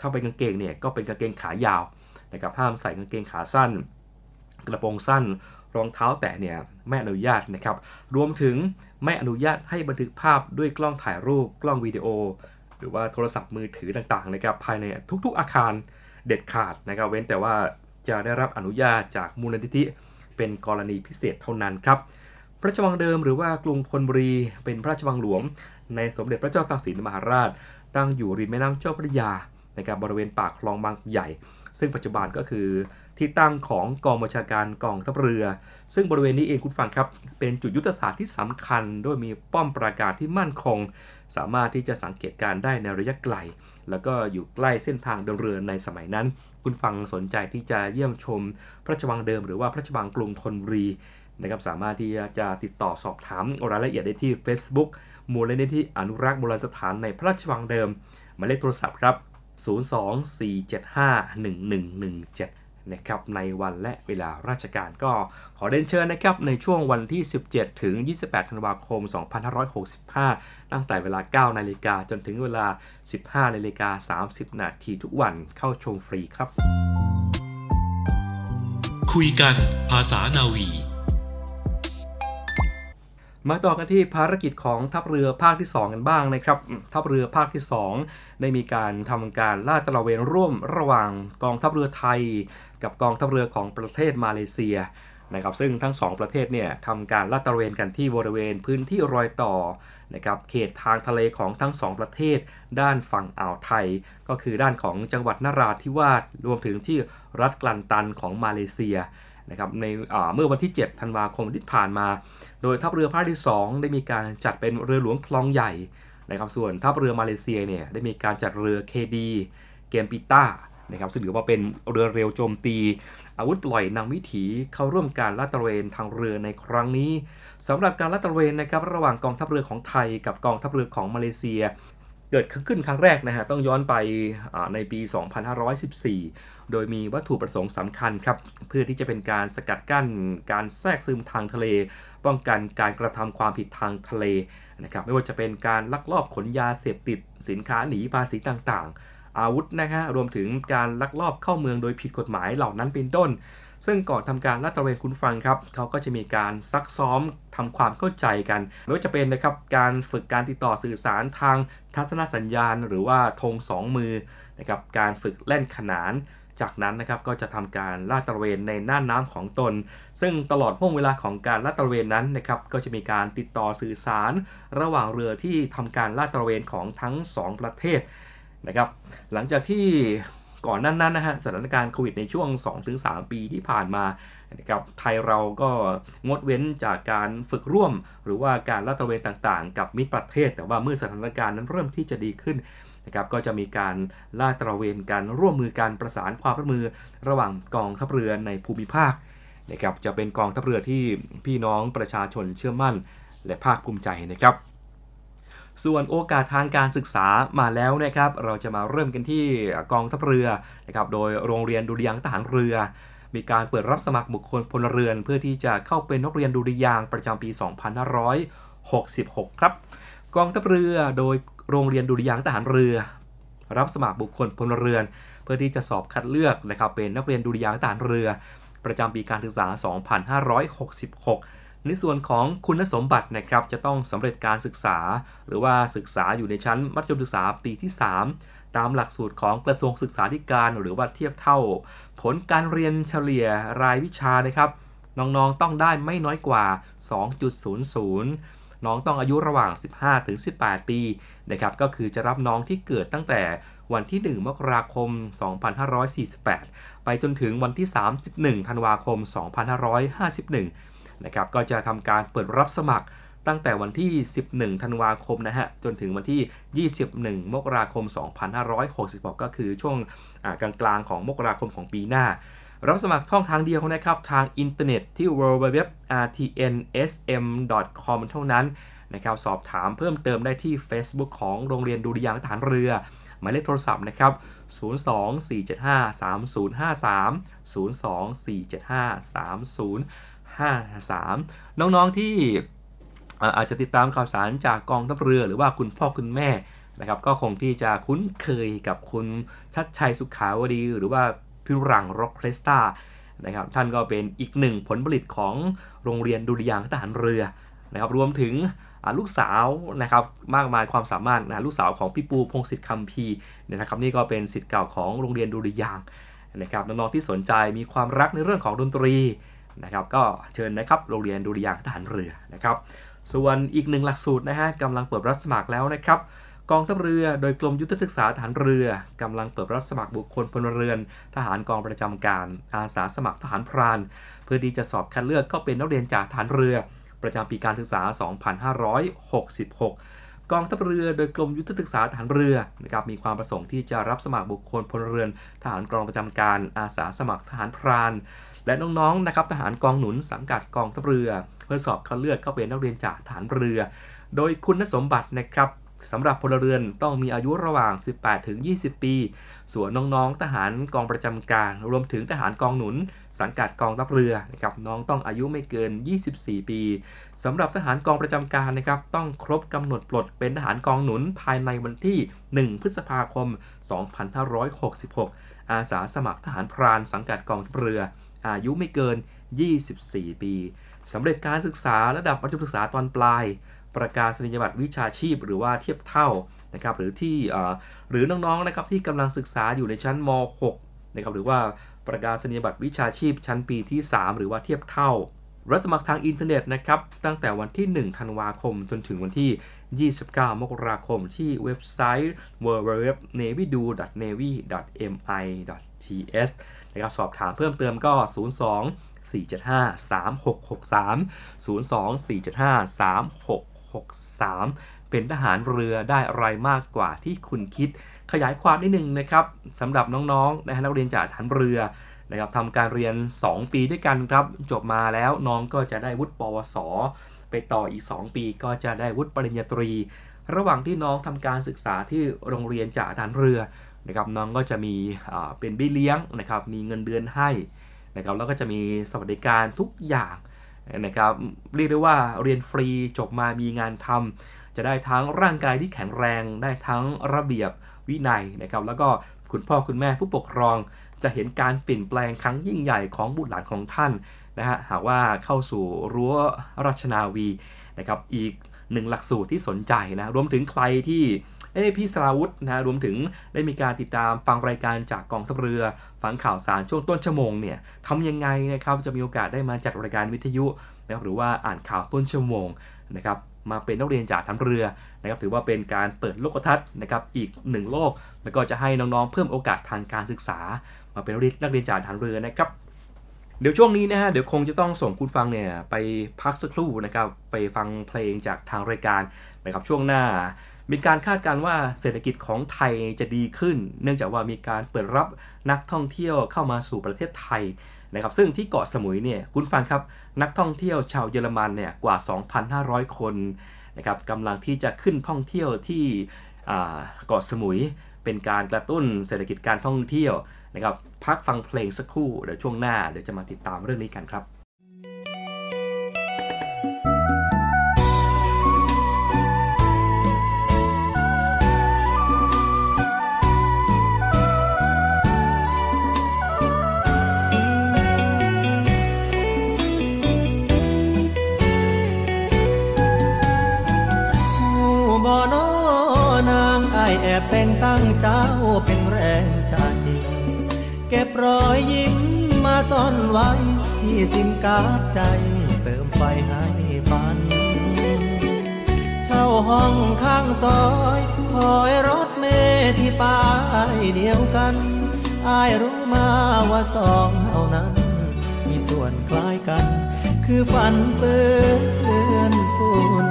ถ้าเป็นกางเกงเนี่ยก็เป็นกางเกงขายาวนะครับห้ามใส่กางเกงขาสั้น กระโปรงสั้น รองเท้าแตะเนี่ยไม่อนุญาตนะครับ รวมถึงไม่อนุญาตให้บันทึกภาพด้วยกล้องถ่ายรูป กล้องวิดีโอ หรือว่าโทรศัพท์มือถือต่างๆนะครับภายในทุกๆอาคารเด็ดขาดนะครับ เว้นแต่ว่าจะได้รับอนุญาตจากมูลนิธิ เป็นกรณีพิเศษเท่านั้นครับพระราชวังเดิมหรือว่ากรุงธนบุรีเป็นพระราชวังหลวง ในสมเด็จพระเจ้าตากสินมหาราช ตั้งอยู่ริมแม่น้ำเจ้าพระยานะครับบริเวณปากคลองบางใหญ่ ซึ่งปัจจุบันก็คือ ที่ตั้งของกองบัญชาการกองทัพเรือ ซึ่งบริเวณนี้เองคุณฟังครับ เป็นจุดยุทธศาสตร์ที่สำคัญ โดยมีป้อมปราการที่มั่นคง สามารถที่จะสังเกตการได้ในระยะไกล แล้วก็อยู่ใกล้เส้นทางเดินเรือในสมัยนั้น คุณฟังสนใจที่จะเยี่ยมชมพระราชวังเดิมหรือว่าพระราชวังกรุงธนบุรีนะครับสามารถที่จะติดต่อสอบถามรายละเอียดได้ที่ Facebook มูลนิธิอนุรักษ์โบราณสถานในพระราชวังเดิมหมายเลขโทรศัพท์ครับ 024751117 นะครับในวันและเวลาราชการก็ขอเรียนเชิญนะครับในช่วงวันที่ 17 ถึง 28 ธันวาคม 2565 ตั้งแต่เวลา 9 นาฬิกาจนถึงเวลา 15 นาฬิกา 30 นาทีทุกวันเข้าชมฟรีครับ คุยกันภาษานาวี มาต่อกันที่ภารกิจของทัพเรือภาคที่ 2 กันบ้างนะครับอืมทัพเรือภาคที่ 2 ได้มีการทำการลาดตระเวนร่วมระหว่างกองทัพเรือไทย กับกองทัพเรือของประเทศมาเลเซียนะครับซึ่งทั้ง 2 ประเทศเนี่ยทำการลาดตระเวนกันที่บริเวณพื้นที่รอยต่อนะครับเขตทางทะเลของทั้ง 2 ประเทศ ด้านฝั่งอ่าวไทย ก็คือด้านของจังหวัดนราธิวาสรวมถึงที่รัฐกลันตันของมาเลเซียนะครับในเมื่อวันที่ 7 ธันวาคมที่ผ่านมา โดยทัพเรือภาคที่ 2 ได้มีการจัดเป็นเรือหลวงคลองใหญ่นะครับส่วนทัพเรือมาเลเซียเนี่ยได้มีการจัดเรือเคดีเกมปิต้า นะครับซึ่งถือว่าเป็นเรือเร็วโจมตี อาวุธปล่อยนำวิถีเข้าร่วมการลาดตระเวนทางเรือในครั้งนี้สำหรับการลาดตระเวนนะครับระหว่างกองทัพเรือของไทยกับกองทัพเรือของมาเลเซีย เกิดขึ้นครั้งแรกนะฮะต้องย้อนไปในปี 2514 โดยมีวัตถุประสงค์สำคัญครับเพื่อที่จะเป็นการสกัดกั้นการแทรกซึมทางทะเล ป้องกันการกระทำความผิดทางทะเลนะครับไม่ว่าจะเป็นการลักลอบขนยาเสพติดสินค้าหนีภาษีต่างๆ อาวุธนะฮะรวมถึงการลักลอบเข้าเมืองโดยผิดกฎหมายเหล่านั้นเป็นต้น ซึ่งก่อนทำการลาดตระเวนคุณฟังครับเขาก็จะมีการซักซ้อมทำความเข้าใจกันไม่ว่าจะเป็นนะครับการฝึกการติดต่อสื่อสารทางทัศนสัญญาณ หรือว่าธงสองมือนะครับการฝึกเล่นขนานจากนั้นนะครับก็จะทำการลาดตระเวนในน่านน้ำของตน ซึ่งตลอดห่วงเวลาของการลาดตระเวนนั้นนะครับก็จะมีการติดต่อสื่อสาร ระหว่างเรือที่ทำการลาดตระเวนของทั้งสองประเทศ นะครับ หลังจากที่ก่อนนั้นนั้นนะฮะสถานการณ์โควิดในช่วง 2-3 ปีที่ผ่านมานะครับไทยเราก็งดเว้นจากการฝึกร่วม หรือว่าการลาดตระเวนต่างๆ กับมิตรประเทศ แต่ว่าเมื่อสถานการณ์นั้นเริ่มที่จะดีขึ้นนะครับก็จะมีการลาดตระเวนกันร่วมมือการประสานความร่วมมือระหว่างกองทัพเรือในภูมิภาคนะครับจะเป็นกองทัพเรือที่พี่น้องประชาชนเชื่อมั่น และภาคภูมิใจนะครับ ส่วนโอกาสทางการศึกษามาแล้วนะครับ เราจะมาเริ่มกันที่กองทัพเรือนะครับ โดยโรงเรียนดุริยางทหารเรือ มีการเปิดรับสมัครบุคคลพลเรือน เพื่อที่จะเข้าเป็นนักเรียนดุริยางประจำปี 2566 ครับ กองทัพเรือโดยโรงเรียนดุริยางทหารเรือ รับสมัครบุคคลพลเรือน เพื่อที่จะสอบคัดเลือกนะครับเป็นนักเรียนดุริยางทหารเรือ ประจำปีการศึกษา 2566 ในส่วนของคุณสมบัตินะครับจะต้องสำเร็จการศึกษา หรือว่าศึกษาอยู่ในชั้นมัธยมศึกษาปีที่ 3 ตามหลักสูตรของกระทรวงศึกษาธิการ หรือว่าเทียบเท่า ผลการเรียนเฉลี่ยรายวิชานะครับ น้องๆต้องได้ไม่น้อยกว่า 2.00 น้องต้องอายุระหว่าง 15-18 ปีนะครับก็คือจะรับน้องที่เกิดตั้งแต่วันที่ 1 มกราคม 2548 ไปจนถึงวันที่ 31 ธันวาคม 2551 นะครับก็จะทำการเปิดรับสมัครตั้งแต่วันที่ 11 ธันวาคมนะฮะ จนถึงวันที่ 21 มกราคม 2566 ก็คือช่วงกลางๆของมกราคมของปีหน้า รับสมัครช่องทางเดียวนะครับ ทางอินเทอร์เน็ตที่ www.rtnsm.com เท่านั้นนะครับ สอบถามเพิ่มเติมได้ที่ Facebook ของโรงเรียนดุริยางค์ทหารเรือ หมายเลขโทรศัพท์นะครับ 024753053 น้องๆที่อาจจะติดตามข่าวสารจากกองทัพเรือหรือว่าคุณพ่อคุณแม่นะครับก็คงที่จะคุ้นเคยกับคุณชัดชัยสุขาวดี หรือว่าพิรังร็อกเคลสตานะครับท่านก็เป็นอีกหนึ่งผลผลิตของโรงเรียนดุริยางค์ทหารเรือนะครับรวมถึงลูกสาวนะครับมากมายความสามารถนะลูกสาวของพี่ปูพงศิษฐ์คำพีเนี่ยนะครับนี่ก็เป็นสิทธิ์เก่าของโรงเรียนดุริยางค์นะครับน้องๆที่สนใจมีความรักในเรื่องของดนตรี นะครับก็เชิญนะครับโรงเรียนดุริยางค์ทหารเรือนะครับส่วนอีกหนึ่งหลักสูตรนะฮะกำลังเปิดรับสมัครแล้วนะครับกองทัพเรือโดยกรมยุทธศึกษาทหารเรือกำลังเปิดรับสมัครบุคคลพลเรือน ทหารกองประจำการ อาสาสมัครทหารพราน เพื่อที่จะสอบคัดเลือกก็เป็นนักเรียนจากทหารเรือ ประจำปีการศึกษา 2566 กองทัพเรือโดยกรมยุทธศึกษาทหารเรือนะครับมีความประสงค์ที่จะรับสมัครบุคคลพลเรือน ทหารกองประจำการ อาสาสมัครทหารพราน และน้องๆนะครับทหารกองหนุนสังกัดกองทัพเรือ เพื่อสอบคัดเลือกเข้าเป็นนักเรียนจากทหารเรือ โดยคุณสมบัตินะครับสำหรับพลเรือนต้องมีอายุระหว่าง 18 ถึง 20 ปี ส่วนน้องๆ ทหารกองประจำการ รวมถึงทหารกองหนุน สังกัดกองทัพเรือนะครับน้องต้องอายุไม่เกิน 24 ปีสำหรับทหารกองประจำการนะครับต้องครบกำหนดปลดเป็นทหารกองหนุนภายในวันที่ 1 พฤษภาคม 2566 อาสาสมัครทหารพรานสังกัดกองทัพเรือ อายุไม่เกิน 24 ปีสำเร็จการศึกษาระดับมัธยมศึกษาตอนปลาย ประกาศนียบัตรวิชาชีพ หรือว่าเทียบเท่านะครับหรือที่หรือน้องๆนะครับที่กำลังศึกษาอยู่ในชั้นม .6 นะครับหรือว่าประกาศนียบัตรวิชาชีพชั้นปีที่ 3 หรือว่าเทียบเท่ารับสมัครทางอินเทอร์เน็ตนะครับตั้งแต่วันที่ 1 ธันวาคม จนถึงวันที่ 29 มกราคม ที่เว็บไซต์ www.navy.do.mi.ts นะครับสอบถามเพิ่มเติมก็ 02 475 3663 02 475 3663 เป็นทหารเรือได้อะไรมากกว่าที่คุณคิด ขยายความนิดนึงนะครับสำหรับน้องๆนะนักเรียนจากทหารเรือนะครับทำการเรียน 2 ปีด้วยกันครับ จบมาแล้วน้องก็จะได้วุฒิปวส ไปต่ออีก 2 ปีก็จะได้วุฒิปริญญาตรี ระหว่างที่น้องทำการศึกษาที่โรงเรียนจากทหารเรือ นะครับน้องก็จะมีเป็นบี้เลี้ยงนะครับมีเงินเดือนให้นะครับแล้วก็จะมีสวัสดิการทุกอย่างนะครับเรียกได้ว่าเรียนฟรีจบมามีงานทำจะได้ทั้งร่างกายที่แข็งแรง ได้ทั้งระเบียบวินัยนะครับแล้วก็คุณพ่อคุณแม่ผู้ปกครอง จะเห็นการเปลี่ยนแปลงครั้งยิ่งใหญ่ของบุตรหลานของท่านนะฮะหากว่าเข้าสู่รั้วราชนาวีนะครับอีกหนึ่งหลักสูตรที่สนใจนะรวมถึงใครที่ เอ้พี่สราวุธนะรวมถึงได้มีการติดตามฟังรายการจากกองทัพเรือ ฟังข่าวสารช่วงต้นชั่วโมงเนี่ยทำยังไงนะครับจะมีโอกาสได้มาจัดรายการวิทยุนะครับหรือว่าอ่านข่าวต้นชั่วโมงนะครับมาเป็นนักเรียนจากทัพเรือนะครับถือว่าเป็นการเปิดโลกทัศน์นะครับอีกหนึ่งโลก แล้วก็จะให้น้องๆเพิ่มโอกาสทางการศึกษา มาเป็นนักเรียนจากทัพเรือนะครับเดี๋ยวช่วงนี้นะฮะเดี๋ยวคงจะต้องส่งคุณฟังเนี่ยไปพักสักครู่นะครับไปฟังเพลงจากทางรายการนะครับช่วงหน้า มีการคาดการณ์ว่าเศรษฐกิจของไทยจะดีขึ้น เนื่องจากว่ามีการเปิดรับนักท่องเที่ยวเข้ามาสู่ประเทศไทยนะครับซึ่งที่เกาะสมุยเนี่ยคุณฟังครับนักท่องเที่ยวชาวเยอรมันเนี่ยกว่า 2,500 คนนะครับกำลังที่จะขึ้นท่องเที่ยวที่เกาะสมุย เป็นการกระตุ้นเศรษฐกิจการท่องเที่ยวนะครับพักฟังเพลงสักครู่เดี๋ยวช่วงหน้าเดี๋ยวจะมาติดตามเรื่องนี้กันครับ บแต่งตั้งเจ้าเป็นแรงใจเก็บรอยยิ้มมาซ่อนไว้ที่สิมการ์ดใจเติมไฟให้ฝัน เช่าห้องข้างซอยคอยรถเมที่ป้ายเดียวกันอายรู้มาว่าสองเท่านั้น มีส่วนคล้ายกัน คือฝันเปื้อนฝุ่น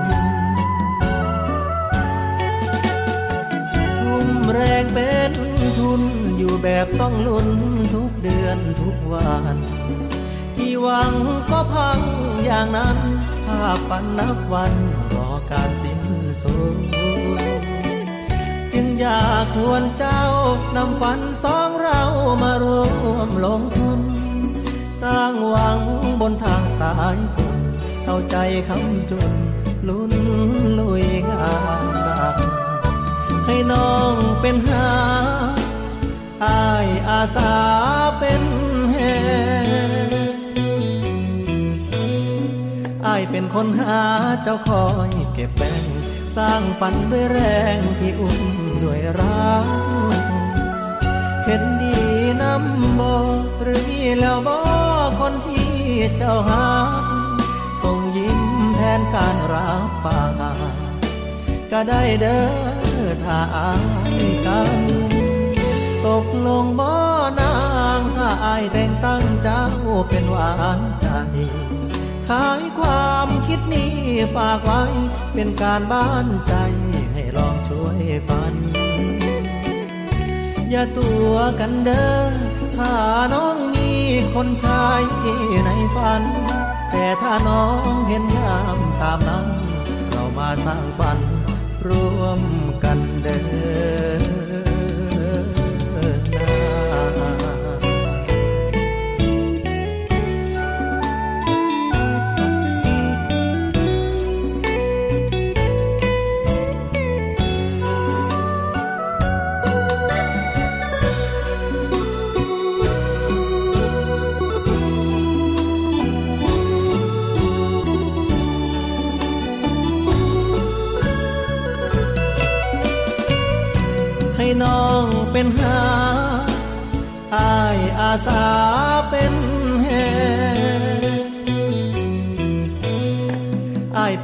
แรงเป็นทุนอยู่แบบต้องลุ้นทุกเดือนทุกวันที่หวังก็พังอย่างนั้นภาพฝันนับวันรอการสิ้นสุดจึงอยากชวนเจ้านำฝันสองเรามารวมลงทุน สร้างหวังบนทางสายฝนเอาใจคำจนลุ้นลุยงาน ให้น้องเป็นหาอายอาสาเป็นแหอายเป็นคนหาเจ้าคอยเก็บแบ่งสร้างฝันด้วยแรงที่อุ้มด้วยรักเห็นดีนำบหรือมีแล้วบอคนที่เจ้าหาส่งยิ้มแทนการรับปากก็ได้เด้อ ถ้าอายกัน ตกลงบ่นางถ้าอายแต่งตั้งเจ้าเป็นหวานใจขายความคิดนี้ฝากไว้ เป็นการบ้านใจให้ลองช่วยฝัน อย่าตัวกันเด้อถ้าน้องมีคนชายในฝัน แต่ถ้าน้องเห็นงามตามนั้น เรามาสร้างฝัน ร่วมกันเดิน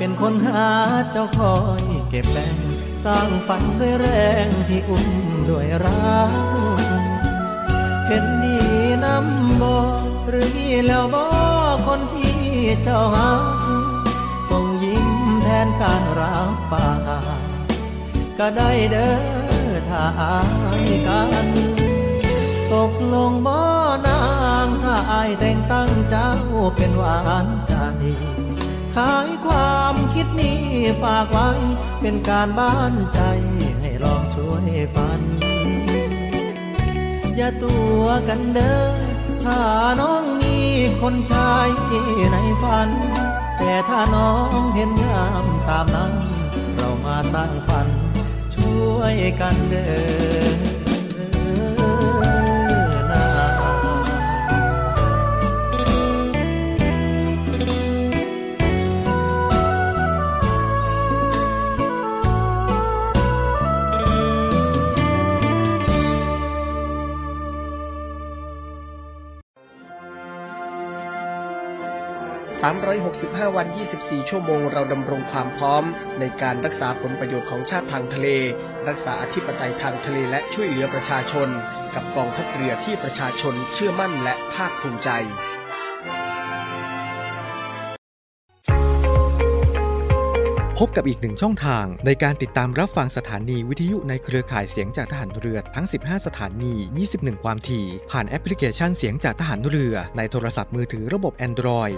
เป็นคนหาเจ้าคอยเก็บแบ่งสร้างฝันด้วยแรงที่อุ้มด้วยรักเห็นดีน้ำบอหรือมีแล้วบอคนที่เจ้าหาส่งยิ้มแทนการรับปากก็ได้เด้อถ้าอายกัน ตกลงบ่นางถ้าอายแต่งตั้งเจ้าเป็นหวานใจ ขายความคิดนี้ฝากไว้ เป็นการบ้านใจให้ลองช่วยฝัน อย่าตัวกันเด้อถ้าน้องมีคนชายในฝัน แต่ถ้าน้องเห็นงามตามนั้น เรามาสร้างฝัน ช่วยกันเด้อ 365 วัน 24 ชั่วโมง เราดำรงความพร้อม ในการรักษาผลประโยชน์ของชาติทางทะเล รักษาอธิปไตยทางทะเลและช่วยเหลือประชาชน กับกองทัพเรือที่ประชาชนเชื่อมั่นและภาคภูมิใจพบกับอีกหนึ่งช่องทางในการติดตามรับฟังสถานีวิทยุในเครือข่ายเสียงจากทหารเรือทั้ง 15 สถานี 21 ความถี่ ผ่านแอปพลิเคชันเสียงจากทหารเรือในโทรศัพท์มือถือระบบ Android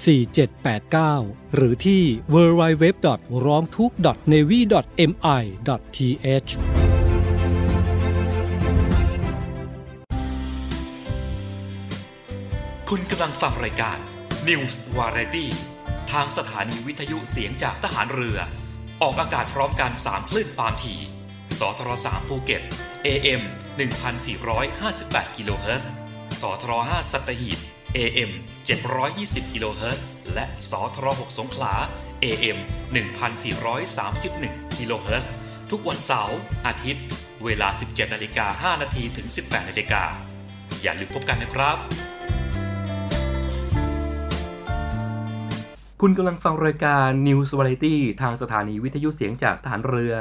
4789 หรือที่ www. ร้องทุก navy.mi.th คุณกำลังฟังรายการ News Variety ทางสถานีวิทยุเสียงจากทหารเรือ ออกอากาศพร้อมกัน 3 คลื่นความถี่สทร3ภูเก็ต AM 1458 กิโลเฮิรตซ์สทร5สัตหีบ AM 720กิโลเฮิรตซ์และสทร6สงขลา AM 1431กิโลเฮิรตซ์ทุกวันเสาร์อาทิตย์ เวลา 17นาฬิกา5นาทีถึง 18นาฬิกาอย่าลืมพบกันนะครับ คุณกำลังฟังรายการ News Variety ทางสถานีวิทยุเสียงจากทหารเรือ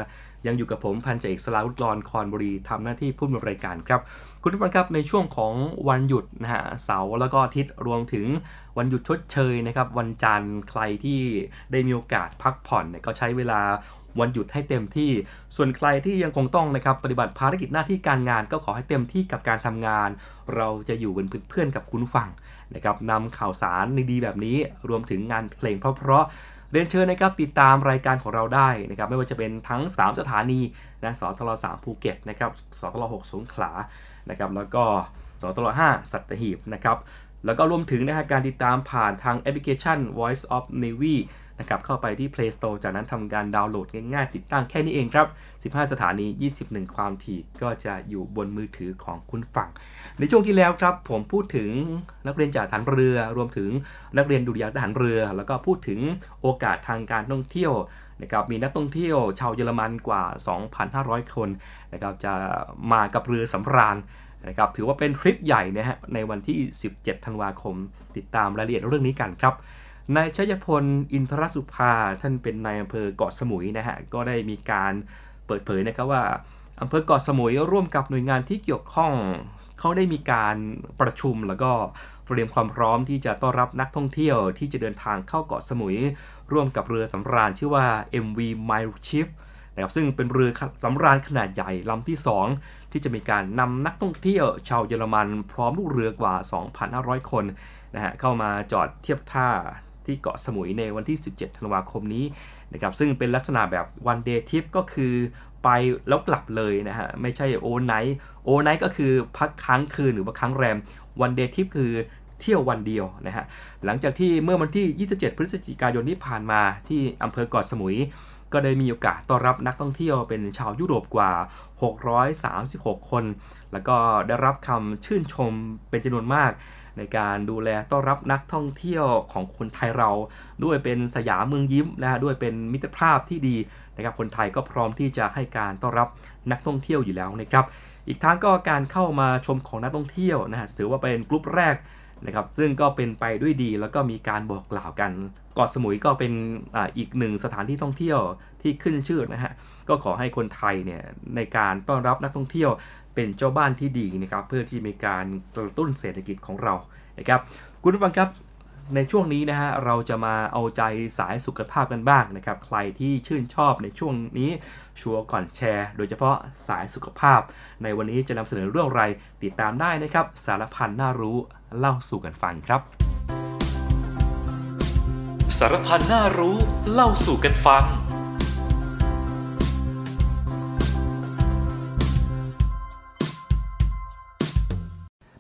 ยังอยู่กับผมพันจ่าเอกสลาวุฒิกรคอนบุรีทำหน้าที่ผู้ดำเนินรายการครับ คุณผู้ฟังครับในช่วงของวันหยุดนะฮะเสาร์แล้วก็อาทิตย์รวมถึงวันหยุดชดเชยนะครับวันจันทร์ใครที่ได้มีโอกาสพักผ่อนเนี่ยก็ใช้เวลาวันหยุดให้เต็มที่ ส่วนใครที่ยังคงต้องนะครับปฏิบัติภารกิจหน้าที่การงานก็ขอให้เต็มที่กับการทำงาน เราจะอยู่เป็นเพื่อนกับคุณฟังนะครับนำข่าวสารดีๆแบบนี้รวมถึงงานเพลงเพราะๆเรียนเชิญนะครับติดตามรายการของเราได้นะครับไม่ว่าจะเป็นทั้ง 3 สถานีนะสทร3ภูเก็ตนะครับสทร6สงขลา นะครับแล้วก็สทร5สัตหีบนะครับแล้วก็รวมถึงนะฮะการติดตามผ่านทางแอปพลิเคชัน Voice of Navy นะครับเข้าไปที่ Play Store จากนั้นทำการดาวน์โหลดง่ายๆ ติดตั้งแค่นี้เองครับ 15 สถานี 21 ความถี่ก็จะอยู่บนมือถือของคุณฝั่ง ในช่วงที่แล้วครับ ผมพูดถึงนักเรียนจากฐานเรือ รวมถึงนักเรียนดุริยางทหารเรือ แล้วก็พูดถึงโอกาสทางการท่องเที่ยว นะครับมีนักท่องเที่ยวชาวเยอรมันกว่า 2,500 คนนะครับจะมากับเรือสำราญนะครับถือว่าเป็นทริปใหญ่นะฮะในวันที่ 17 ธันวาคม ติดตามรายละเอียดเรื่องนี้กันครับนายชัยพลอินทรสุภาท่านเป็นนายอำเภอเกาะสมุยนะฮะก็ได้มีการเปิดเผยนะครับว่าอำเภอเกาะสมุยร่วมกับหน่วยงานที่เกี่ยวข้อง เขาได้มีการประชุมแล้วก็ เตรียมความพร้อมที่จะต้อนรับนักท่องเที่ยวที่จะเดินทางเข้าเกาะสมุย ร่วมกับเรือสำราญชื่อว่า MV My Ship นะครับซึ่งเป็นเรือสำราญขนาดใหญ่ลำที่ 2 ที่จะมีการนำนักท่องเที่ยว ชาวเยอรมันพร้อมลูกเรือกว่า 2,500 คนนะฮะเข้ามาจอดเทียบท่าที่เกาะสมุยในวันที่ 17 ธันวาคมนี้นะครับซึ่งเป็นลักษณะแบบ one day trip ก็คือไปแล้วกลับเลยนะฮะ ไม่ใช่ overnight overnight ก็คือพักค้างคืนหรือว่าค้างแรม one day trip คือ เที่ยววันเดียวนะฮะหลังจากที่เมื่อวันที่ 27 พฤศจิกายนที่ผ่านมาที่อำเภอเกาะสมุย ก็ได้มีโอกาสต้อนรับนักท่องเที่ยวเป็นชาวยุโรปกว่า 636 คน แล้วก็ได้รับคำชื่นชมเป็นจำนวนมากในการดูแลต้อนรับนักท่องเที่ยวของคนไทยเรา ด้วยเป็นสยามเมืองยิ้มนะฮะด้วยเป็นมิตรภาพที่ดีนะครับคนไทยก็พร้อมที่จะให้การต้อนรับนักท่องเที่ยวอยู่แล้วนะครับ อีกทั้งก็การเข้ามาชมของนักท่องเที่ยวนะฮะถือว่าเป็นกลุ่มแรก นะครับซึ่งก็เป็นไปด้วยดีแล้วก็มีการบอกกล่าวกันเกาะสมุยก็เป็นออีกหนึ่งสถานที่ท่องเที่ยวที่ขึ้นชื่อนะฮะก็ขอให้คนไทยเนี่ยในการต้อนรับนักท่องเที่ยวเป็นเจ้าบ้านที่ดีนะครับเพื่อที่มีการกระตุ้นเศรษฐกิจของเรานะครับคุณผู้ฟังครับ ในช่วงนี้นะฮะเราจะมาเอาใจสายสุขภาพกันบ้างนะครับ ใครที่ชื่นชอบในช่วงนี้ชัวร์ก่อนแชร์ โดยเฉพาะสายสุขภาพ ในวันนี้จะนำเสนอเรื่องอะไรติดตามได้นะครับ สารพันน่ารู้เล่าสู่กันฟังครับ สารพันน่ารู้เล่าสู่กันฟัง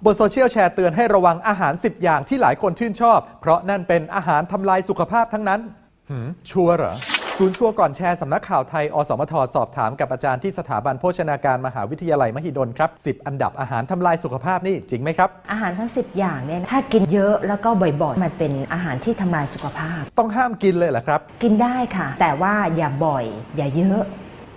บนโซเชียลแชร์เตือนให้ระวังอาหาร 10 อย่างที่หลายคนชื่นชอบ เพราะนั่นเป็นอาหารทำลายสุขภาพทั้งนั้นหืมชัวร์เหรอศูนย์ชัวร์ก่อนแชร์สำนักข่าวไทย อสมทสอบถามกับอาจารย์ที่สถาบันโภชนาการมหาวิทยาลัยมหิดลครับ 10 อันดับอาหารทำลายสุขภาพนี่จริงไหมครับ อาหารทั้ง 10 อย่างเนี่ยถ้ากินเยอะแล้วก็บ่อยๆ มันเป็นอาหารที่ทำลายสุขภาพ ต้องห้ามกินเลยเหรอครับ กินได้ค่ะ แต่ว่าอย่าบ่อย อย่าเยอะ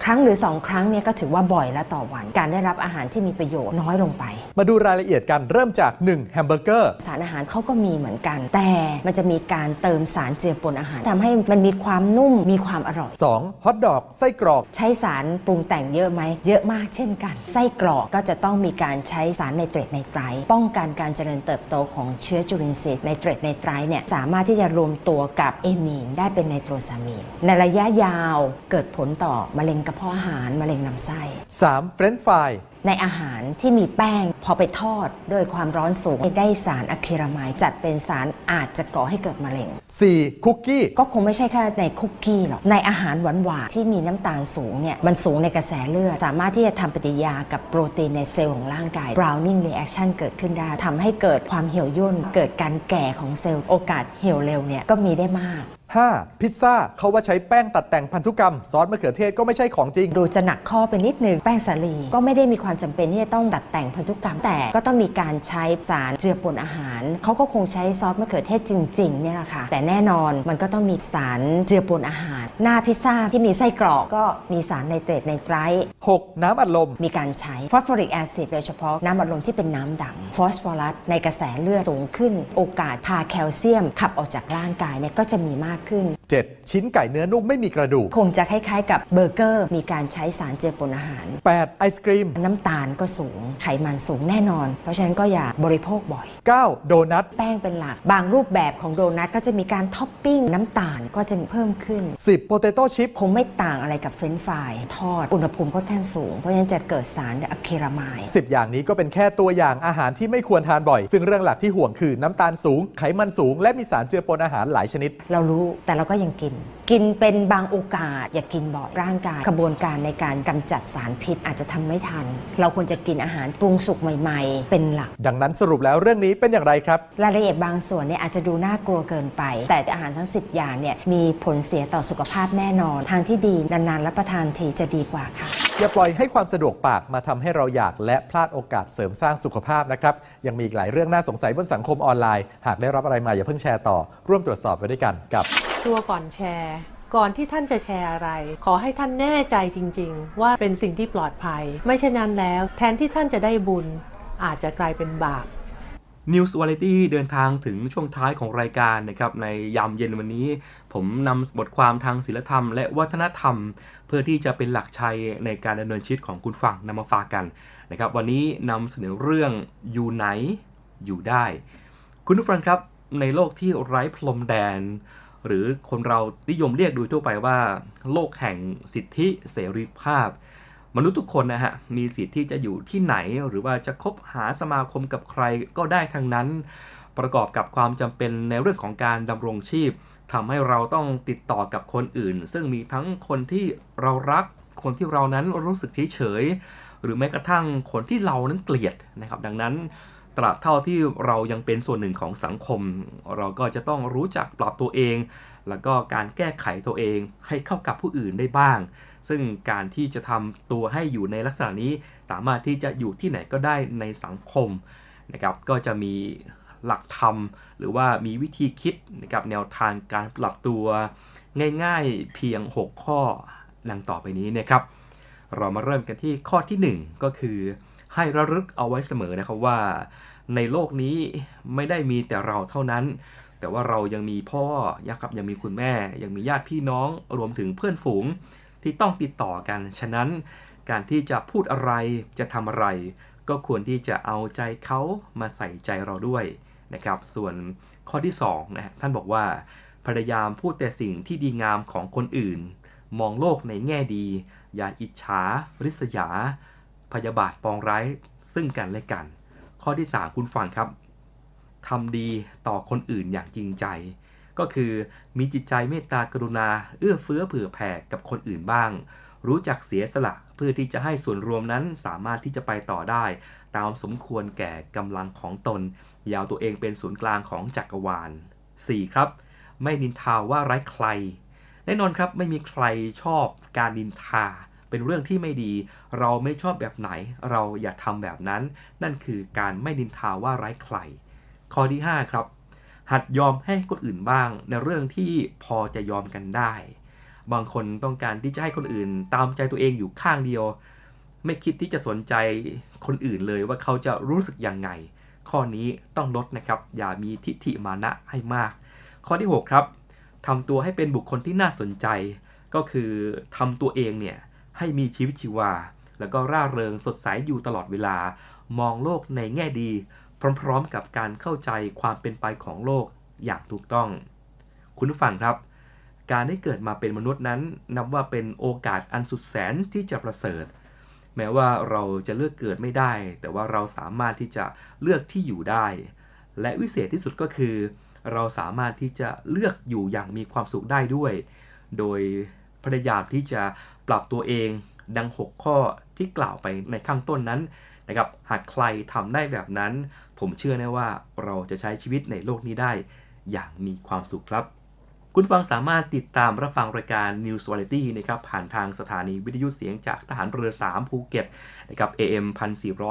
ครั้งหรือ 2 ครั้งเนี่ยก็ถือว่าบ่อยและต่อวัน การได้รับอาหารที่มีประโยชน์น้อยลงไป มาดูรายละเอียดกันเริ่มจาก 1. แฮมเบอร์เกอร์ สารอาหารเขาก็มีเหมือนกัน แต่มันจะมีการเติมสารเจือปนอาหารทำให้มันมีความนุ่มมีความอร่อย 2. ฮอทดอกไส้กรอก ใช้สารปรุงแต่งเยอะไหมเยอะมากเช่นกัน ไส้กรอกก็จะต้องมีการใช้สารไนเตรตไนไตรท์ป้องกันการเจริญเติบโตของเชื้อจุลินทรีย์ไนเตรตไนไตรท์เนี่ยสามารถที่จะรวมตัวกับเอมีนได้เป็นไนโตรซามีนในระยะยาวเกิดผลต่อมะเร็งกระเพาะอาหารมะเร็งลำไส้ 3. เฟรนช์ฟรายในอาหารที่มีแป้งพอไปทอดด้วยความร้อนสูง ได้สารอะคริลามายด์จัดเป็นสารอาจจะก่อให้เกิดมะเร็ง 4. คุกกี้ ก็คงไม่ใช่แค่ในคุกกี้หรอก ในอาหารหวานๆที่มีน้ำตาลสูงเนี่ยมันสูงในกระแสเลือด สามารถที่จะทำปฏิกิริยากับโปรตีนในเซลล์ของร่างกาย browning reaction เกิดขึ้นได้ทำให้เกิดความเหี่ยวย่น เกิดการแก่ของเซลล์โอกาสเหี่ยวเร็วเนี่ยก็มีได้มาก 5. พิซซ่าเขาว่าใช้แป้งตัดแต่งพันธุกรรม ซอสมะเขือเทศก็ไม่ใช่ของจริง ดูจะหนักข้อไปนิดนึง แป้งสาลีก็ไม่ได้มีความจำเป็นที่จะต้องดัดแต่งพันธุกรรม แต่ก็ต้องมีการใช้สารเจือปนอาหาร เขาก็คงใช้ซอสมะเขือเทศจริงๆเนี่ยแหละค่ะ แต่แน่นอนมันก็ต้องมีสารเจือปนอาหาร หน้าพิซซ่าที่มีไส้กรอกก็มีสารไนเตรตไนไตรท์ 6. น้ำอัดลม มีการใช้ phosphoric acid โดยเฉพาะน้ำอัดลมที่เป็นน้ำดำฟอสฟอรัสในกระแสเลือดสูงขึ้น โอกาสพาแคลเซียมขับออกจากร่างกายเนี่ยก็จะมีมากขึ้น 7. ชิ้นไก่เนื้อนุ่มไม่มีกระดูก คงจะคล้ายๆ กับเบอร์เกอร์ มีการใช้สารเจือปนอาหาร 8. ไอศครีม น้ำตาลก็สูง ไขมันสูงแน่นอน เพราะฉะนั้นก็อย่าบริโภคบ่อย 9. โดนัท แป้งเป็นหลัก บางรูปแบบของโดนัทก็จะมีการท็อปปิ้งน้ำตาลก็จะเพิ่มขึ้น 10. potato chip คงไม่ต่างอะไรกับเฟรนช์ฟรายทอดอุณหภูมิค่อนข้างสูง เพราะฉะนั้นจะเกิดสารอะคริลามายด์10 อย่างนี้ก็เป็นแค่ตัวอย่างอาหารที่ไม่ควรทานบ่อย ซึ่งเรื่องหลักที่ห่วงคือน้ำตาลสูง ไขมันสูง และมีสารเจือปนอาหารหลายชนิด เรารู้แต่เราก็ยังกิน กินเป็นบางโอกาส อย่ากินบ่อยร่างกายกระบวนการในการกำจัดสารพิษอาจจะทำไม่ทัน เราควรจะกินอาหารปรุงสุกใหม่ ๆ เป็นหลัก ดังนั้นสรุปแล้วเรื่องนี้เป็นอย่างไรครับ รายละเอียดบางส่วนเนี่ยอาจจะดูน่ากลัวเกินไป แต่อาหารทั้ง 10 อย่างเนี่ยมีผลเสียต่อสุขภาพแน่นอน ทางที่ดีนานๆรับประทานทีจะดีกว่าค่ะ อย่าปล่อยให้ความสะดวกปากมาทำให้เราอยากและพลาดโอกาสเสริมสร้างสุขภาพนะครับ ยังมีอีกหลายเรื่องน่าสงสัยบนสังคมออนไลน์ หากได้รับอะไรมาอย่าเพิ่งแชร์ต่อ ร่วมตรวจสอบไปด้วยกันกับ ชัวก่อนแชร์ ก่อนที่ท่านจะแชร์อะไร ขอให้ท่านแน่ใจจริง ๆ ว่าเป็นสิ่งที่ปลอดภัย ไม่เช่นนั้นแล้ว แทนที่ท่านจะได้บุญ อาจจะกลายเป็นบาป News Variety เดินทางถึงช่วงท้ายของรายการนะครับในยามเย็นวันนี้ ผมนำบทความทางศิลธรรม และวัฒนธรรม เพื่อที่จะเป็นหลักชัยในการดำเนินชีวิตของคุณฟังนำมาฝากกันนะครับวันนี้นำเสนอเรื่องอยู่ไหนอยู่ได้ คุณผู้ฟังครับในโลกที่ไร้พรมแดน หรือคนเรานิยมเรียกโดยทั่วไปว่า โลกแห่งสิทธิเสรีภาพ มนุษย์ทุกคนนะฮะมีสิทธิ์ที่จะอยู่ที่ไหน หรือว่าจะคบหาสมาคมกับใครก็ได้ทั้งนั้น ประกอบกับความจำเป็นในเรื่องของการดำรงชีพทำให้เราต้องติดต่อกับคนอื่น ซึ่งมีทั้งคนที่เรารัก คนที่เรานั้นรู้สึกเฉยเฉยหรือแม้กระทั่งคนที่เรานั้นเกลียดนะครับ ดังนั้น ตราบเท่าที่เรายังเป็นส่วนหนึ่งของสังคม เราก็จะต้องรู้จักปรับตัวเอง แล้วก็การแก้ไขตัวเองให้เข้ากับผู้อื่นได้บ้าง ซึ่งการที่จะทำตัวให้อยู่ในลักษณะนี้สามารถที่จะอยู่ที่ไหนก็ได้ในสังคมนะครับก็จะมีหลักธรรม หรือว่ามีวิธีคิดนะครับแนวทางการปรับตัวง่ายๆเพียง 6 ข้อดังต่อไปนี้นะครับ เรามาเริ่มกันที่ข้อที่ 1 ก็คือ ให้ระลึกเอาไว้เสมอนะครับว่า ในโลกนี้ไม่ได้มีแต่เราเท่านั้น แต่ว่าเรายังมีพ่อยังครับยังมีคุณแม่ ยังมีญาติพี่น้องรวมถึงเพื่อนฝูงที่ต้องติดต่อกัน ฉะนั้นการที่จะพูดอะไรจะทำอะไร ก็ควรที่จะเอาใจเขามาใส่ใจเราด้วยนะครับ ส่วนข้อที่2นะท่านบอกว่าพยายามพูดแต่สิ่งที่ดีงามของคนอื่น มองโลกในแง่ดี อย่าอิจฉาริษยา พยาบาทปองร้ายซึ่งกันและกัน ข้อที่ 3 คุณฟังครับทำดีต่อคนอื่นอย่างจริงใจ ก็คือมีจิตใจเมตตากรุณา เอื้อเฟื้อเผื่อแผ่กับคนอื่นบ้าง รู้จักเสียสละเพื่อที่จะให้ส่วนรวมนั้นสามารถที่จะไปต่อได้ ตามสมควรแก่กำลังของตน ยาวตัวเองเป็นศูนย์กลางของจักรวาล 4. ครับ ไม่นินทาว่าไร้ใคร แน่นอนครับไม่มีใครชอบการนินทา เป็นเรื่องที่ไม่ดี เราไม่ชอบแบบไหน เราอย่าทำแบบนั้น นั่นคือการไม่นินทาว่าร้ายใคร ข้อที่ 5 ครับ หัดยอมให้คนอื่นบ้าง ในเรื่องที่พอจะยอมกันได้ บางคนต้องการที่จะให้คนอื่น ตามใจตัวเองอยู่ข้างเดียว ไม่คิดที่จะสนใจคนอื่นเลยว่าเขาจะรู้สึกยังไง ข้อนี้ต้องลดนะครับ อย่ามีทิฏฐิมานะให้มาก ข้อที่ 6 ครับทำตัวให้เป็นบุคคลที่น่าสนใจ ก็คือทำตัวเองเนี่ย ให้มีชีวิตชีวา แล้วก็ร่าเริงสดใสอยู่ตลอดเวลา มองโลกในแง่ดี พร้อมๆกับการเข้าใจความเป็นไปของโลกอย่างถูกต้อง คุณผู้ฟังครับ การได้เกิดมาเป็นมนุษย์นั้น นับว่าเป็นโอกาสอันสุดแสนที่จะประเสริฐ แม้ว่าเราจะเลือกเกิดไม่ได้ แต่ว่าเราสามารถที่จะเลือกที่อยู่ได้ และวิเศษที่สุดก็คือ เราสามารถที่จะเลือกอยู่อย่างมีความสุขได้ด้วย โดย พยายามที่จะปรับตัวเองดัง 6 ข้อที่กล่าวไปในข้างต้นนั้นนะครับหากใครทำได้แบบนั้น ผมเชื่อแน่ว่าเราจะใช้ชีวิตในโลกนี้ได้ อย่างมีความสุขครับ คุณผู้ฟังสามารถติดตามรับฟังรายการ News Variety นะครับผ่านทางสถานีวิทยุเสียงจากทหารเรือ 3 ภูเก็ตนะครับ AM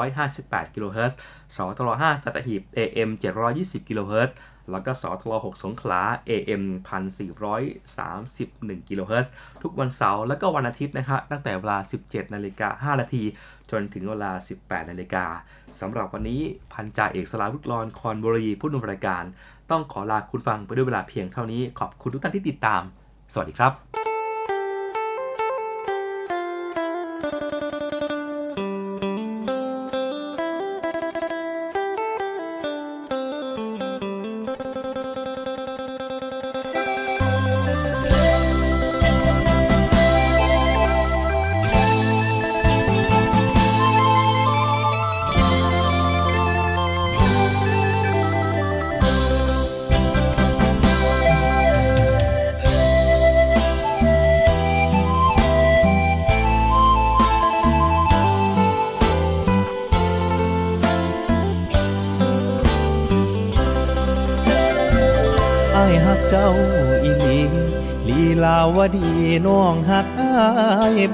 1458 กิโลเฮิรตซ์สทร5สัตหีบ AM 720 กิโลเฮิรตซ์ แล้วก็สทร6สงขลา AM 1431กิโลเฮิรตซ์ทุกวันเสาร์และก็วันอาทิตย์นะครับตั้งแต่เวลา 17 นาฬิกา 5 นาที จนถึงเวลา 18 นาฬิกาสำหรับวันนี้พันจ่าเอกสลาวุฒิรอนคอนบุรีผู้ดำเนินรายการ ต้องขอลาคุณฟังไปด้วยเวลาเพียงเท่านี้ขอบคุณทุกท่านที่ติดตาม สวัสดีครับ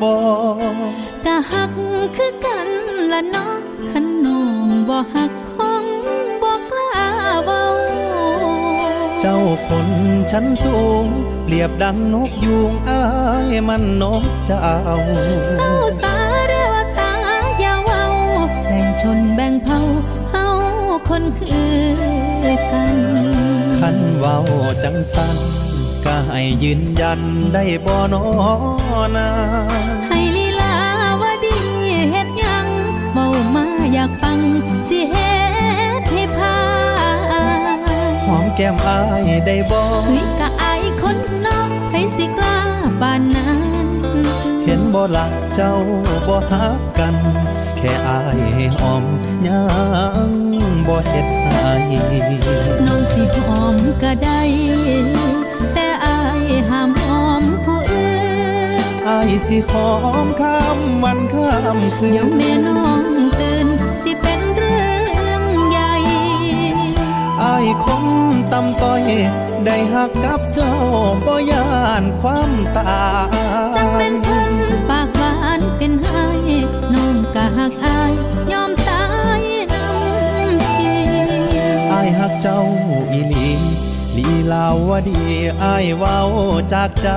บ่กะหักคือกันละเนาะขันน้องบ่หักคงบ่กล้าเว้าเจ้าคนชั้นสูง เปรียบดังนกยูงอายมันนกเจ้าเศร้าสาเรือตาอย่าเว้าแบ่งชนแบ่งเผ่าเฮาคนคือกันคันเว้าจังสัน ก็ให้ยืนยันได้บ่นอนาให้ลีลาวดีเฮ็ดหยังเว้ามาอยากฟังสิเฮ็ดให้พาหอมแก้มอายได้บ่เฮ้ยกะอายคนเนอกให้สิกล้าปานนั้นเห็นบ่ลักเจ้าบ่ฮักกัน แค่อายให้หอมยังบ่เฮ็ดให้น้องสิหอมก็ได้แต่อาย ห้ามหอมผู้อื่นอายสิหอมข้ามวันข้ามคืนเดี๋ยวแม่น้องตื่นสิเป็นเรื่องใหญ่อายคนตำต้อยได้หักกับเจ้าบ่ยานความตายจังเป็นคนปากหวานเป็นไห้น้องกะหักอายยอมตายน้ำทีอายหักเจ้าอีหลี ลีลาวดีอายเว้าจากใจ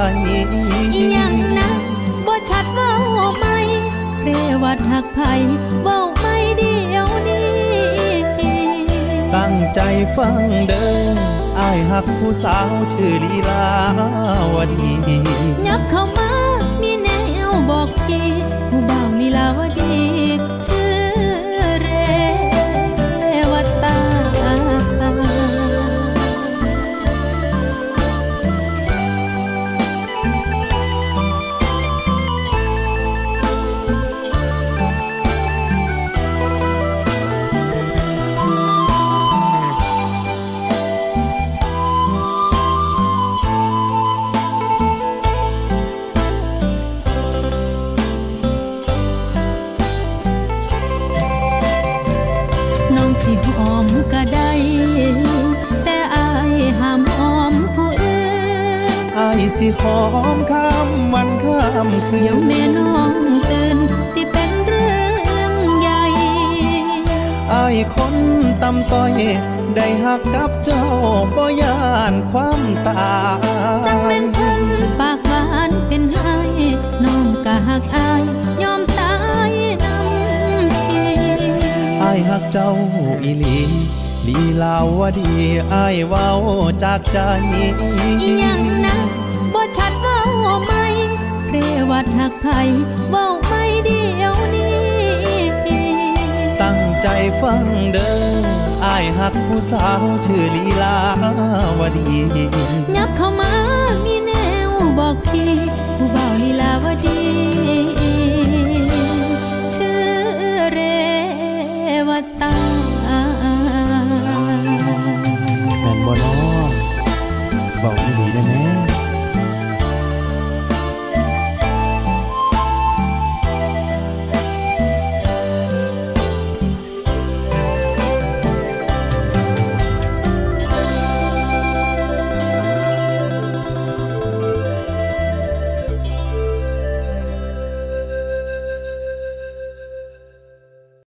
อีหยังนะบ่ชัดเว้าไหมเรวัดหักไผเว้าไม่เดียวนี้ตั้งใจฟังเด้ออายหักผู้สาวชื่อลีลาวดียับเข้ามามีแนวบอกทีผู้บ่าวลีลาวดี สิหอมข้ามวันข้ามคืนเดี๋ยวแม่น้องตื่นสิเป็นเรื่องใหญ่อายคนตำต้อย ได้หักกับเจ้าบ่ยานความตายจังเป็นคนปากหวานเป็นไห้น้องกะหักอายยอมตายน้ำทีอายหักเจ้าอีหลีลีลาวดีอายเว้าจากใจอีหยังนะ ดหักไผ่เว้าไม่เดียวนี้ ตั้งใจฟังเด้ออายหักผู้สาวชื่อลีลาวดียักเข้ามามีแนวบอกทีผู้บ่าวลีลาวดีชื่อเรวตาแม่นบ่น้อบอกห้ดีได้ไหม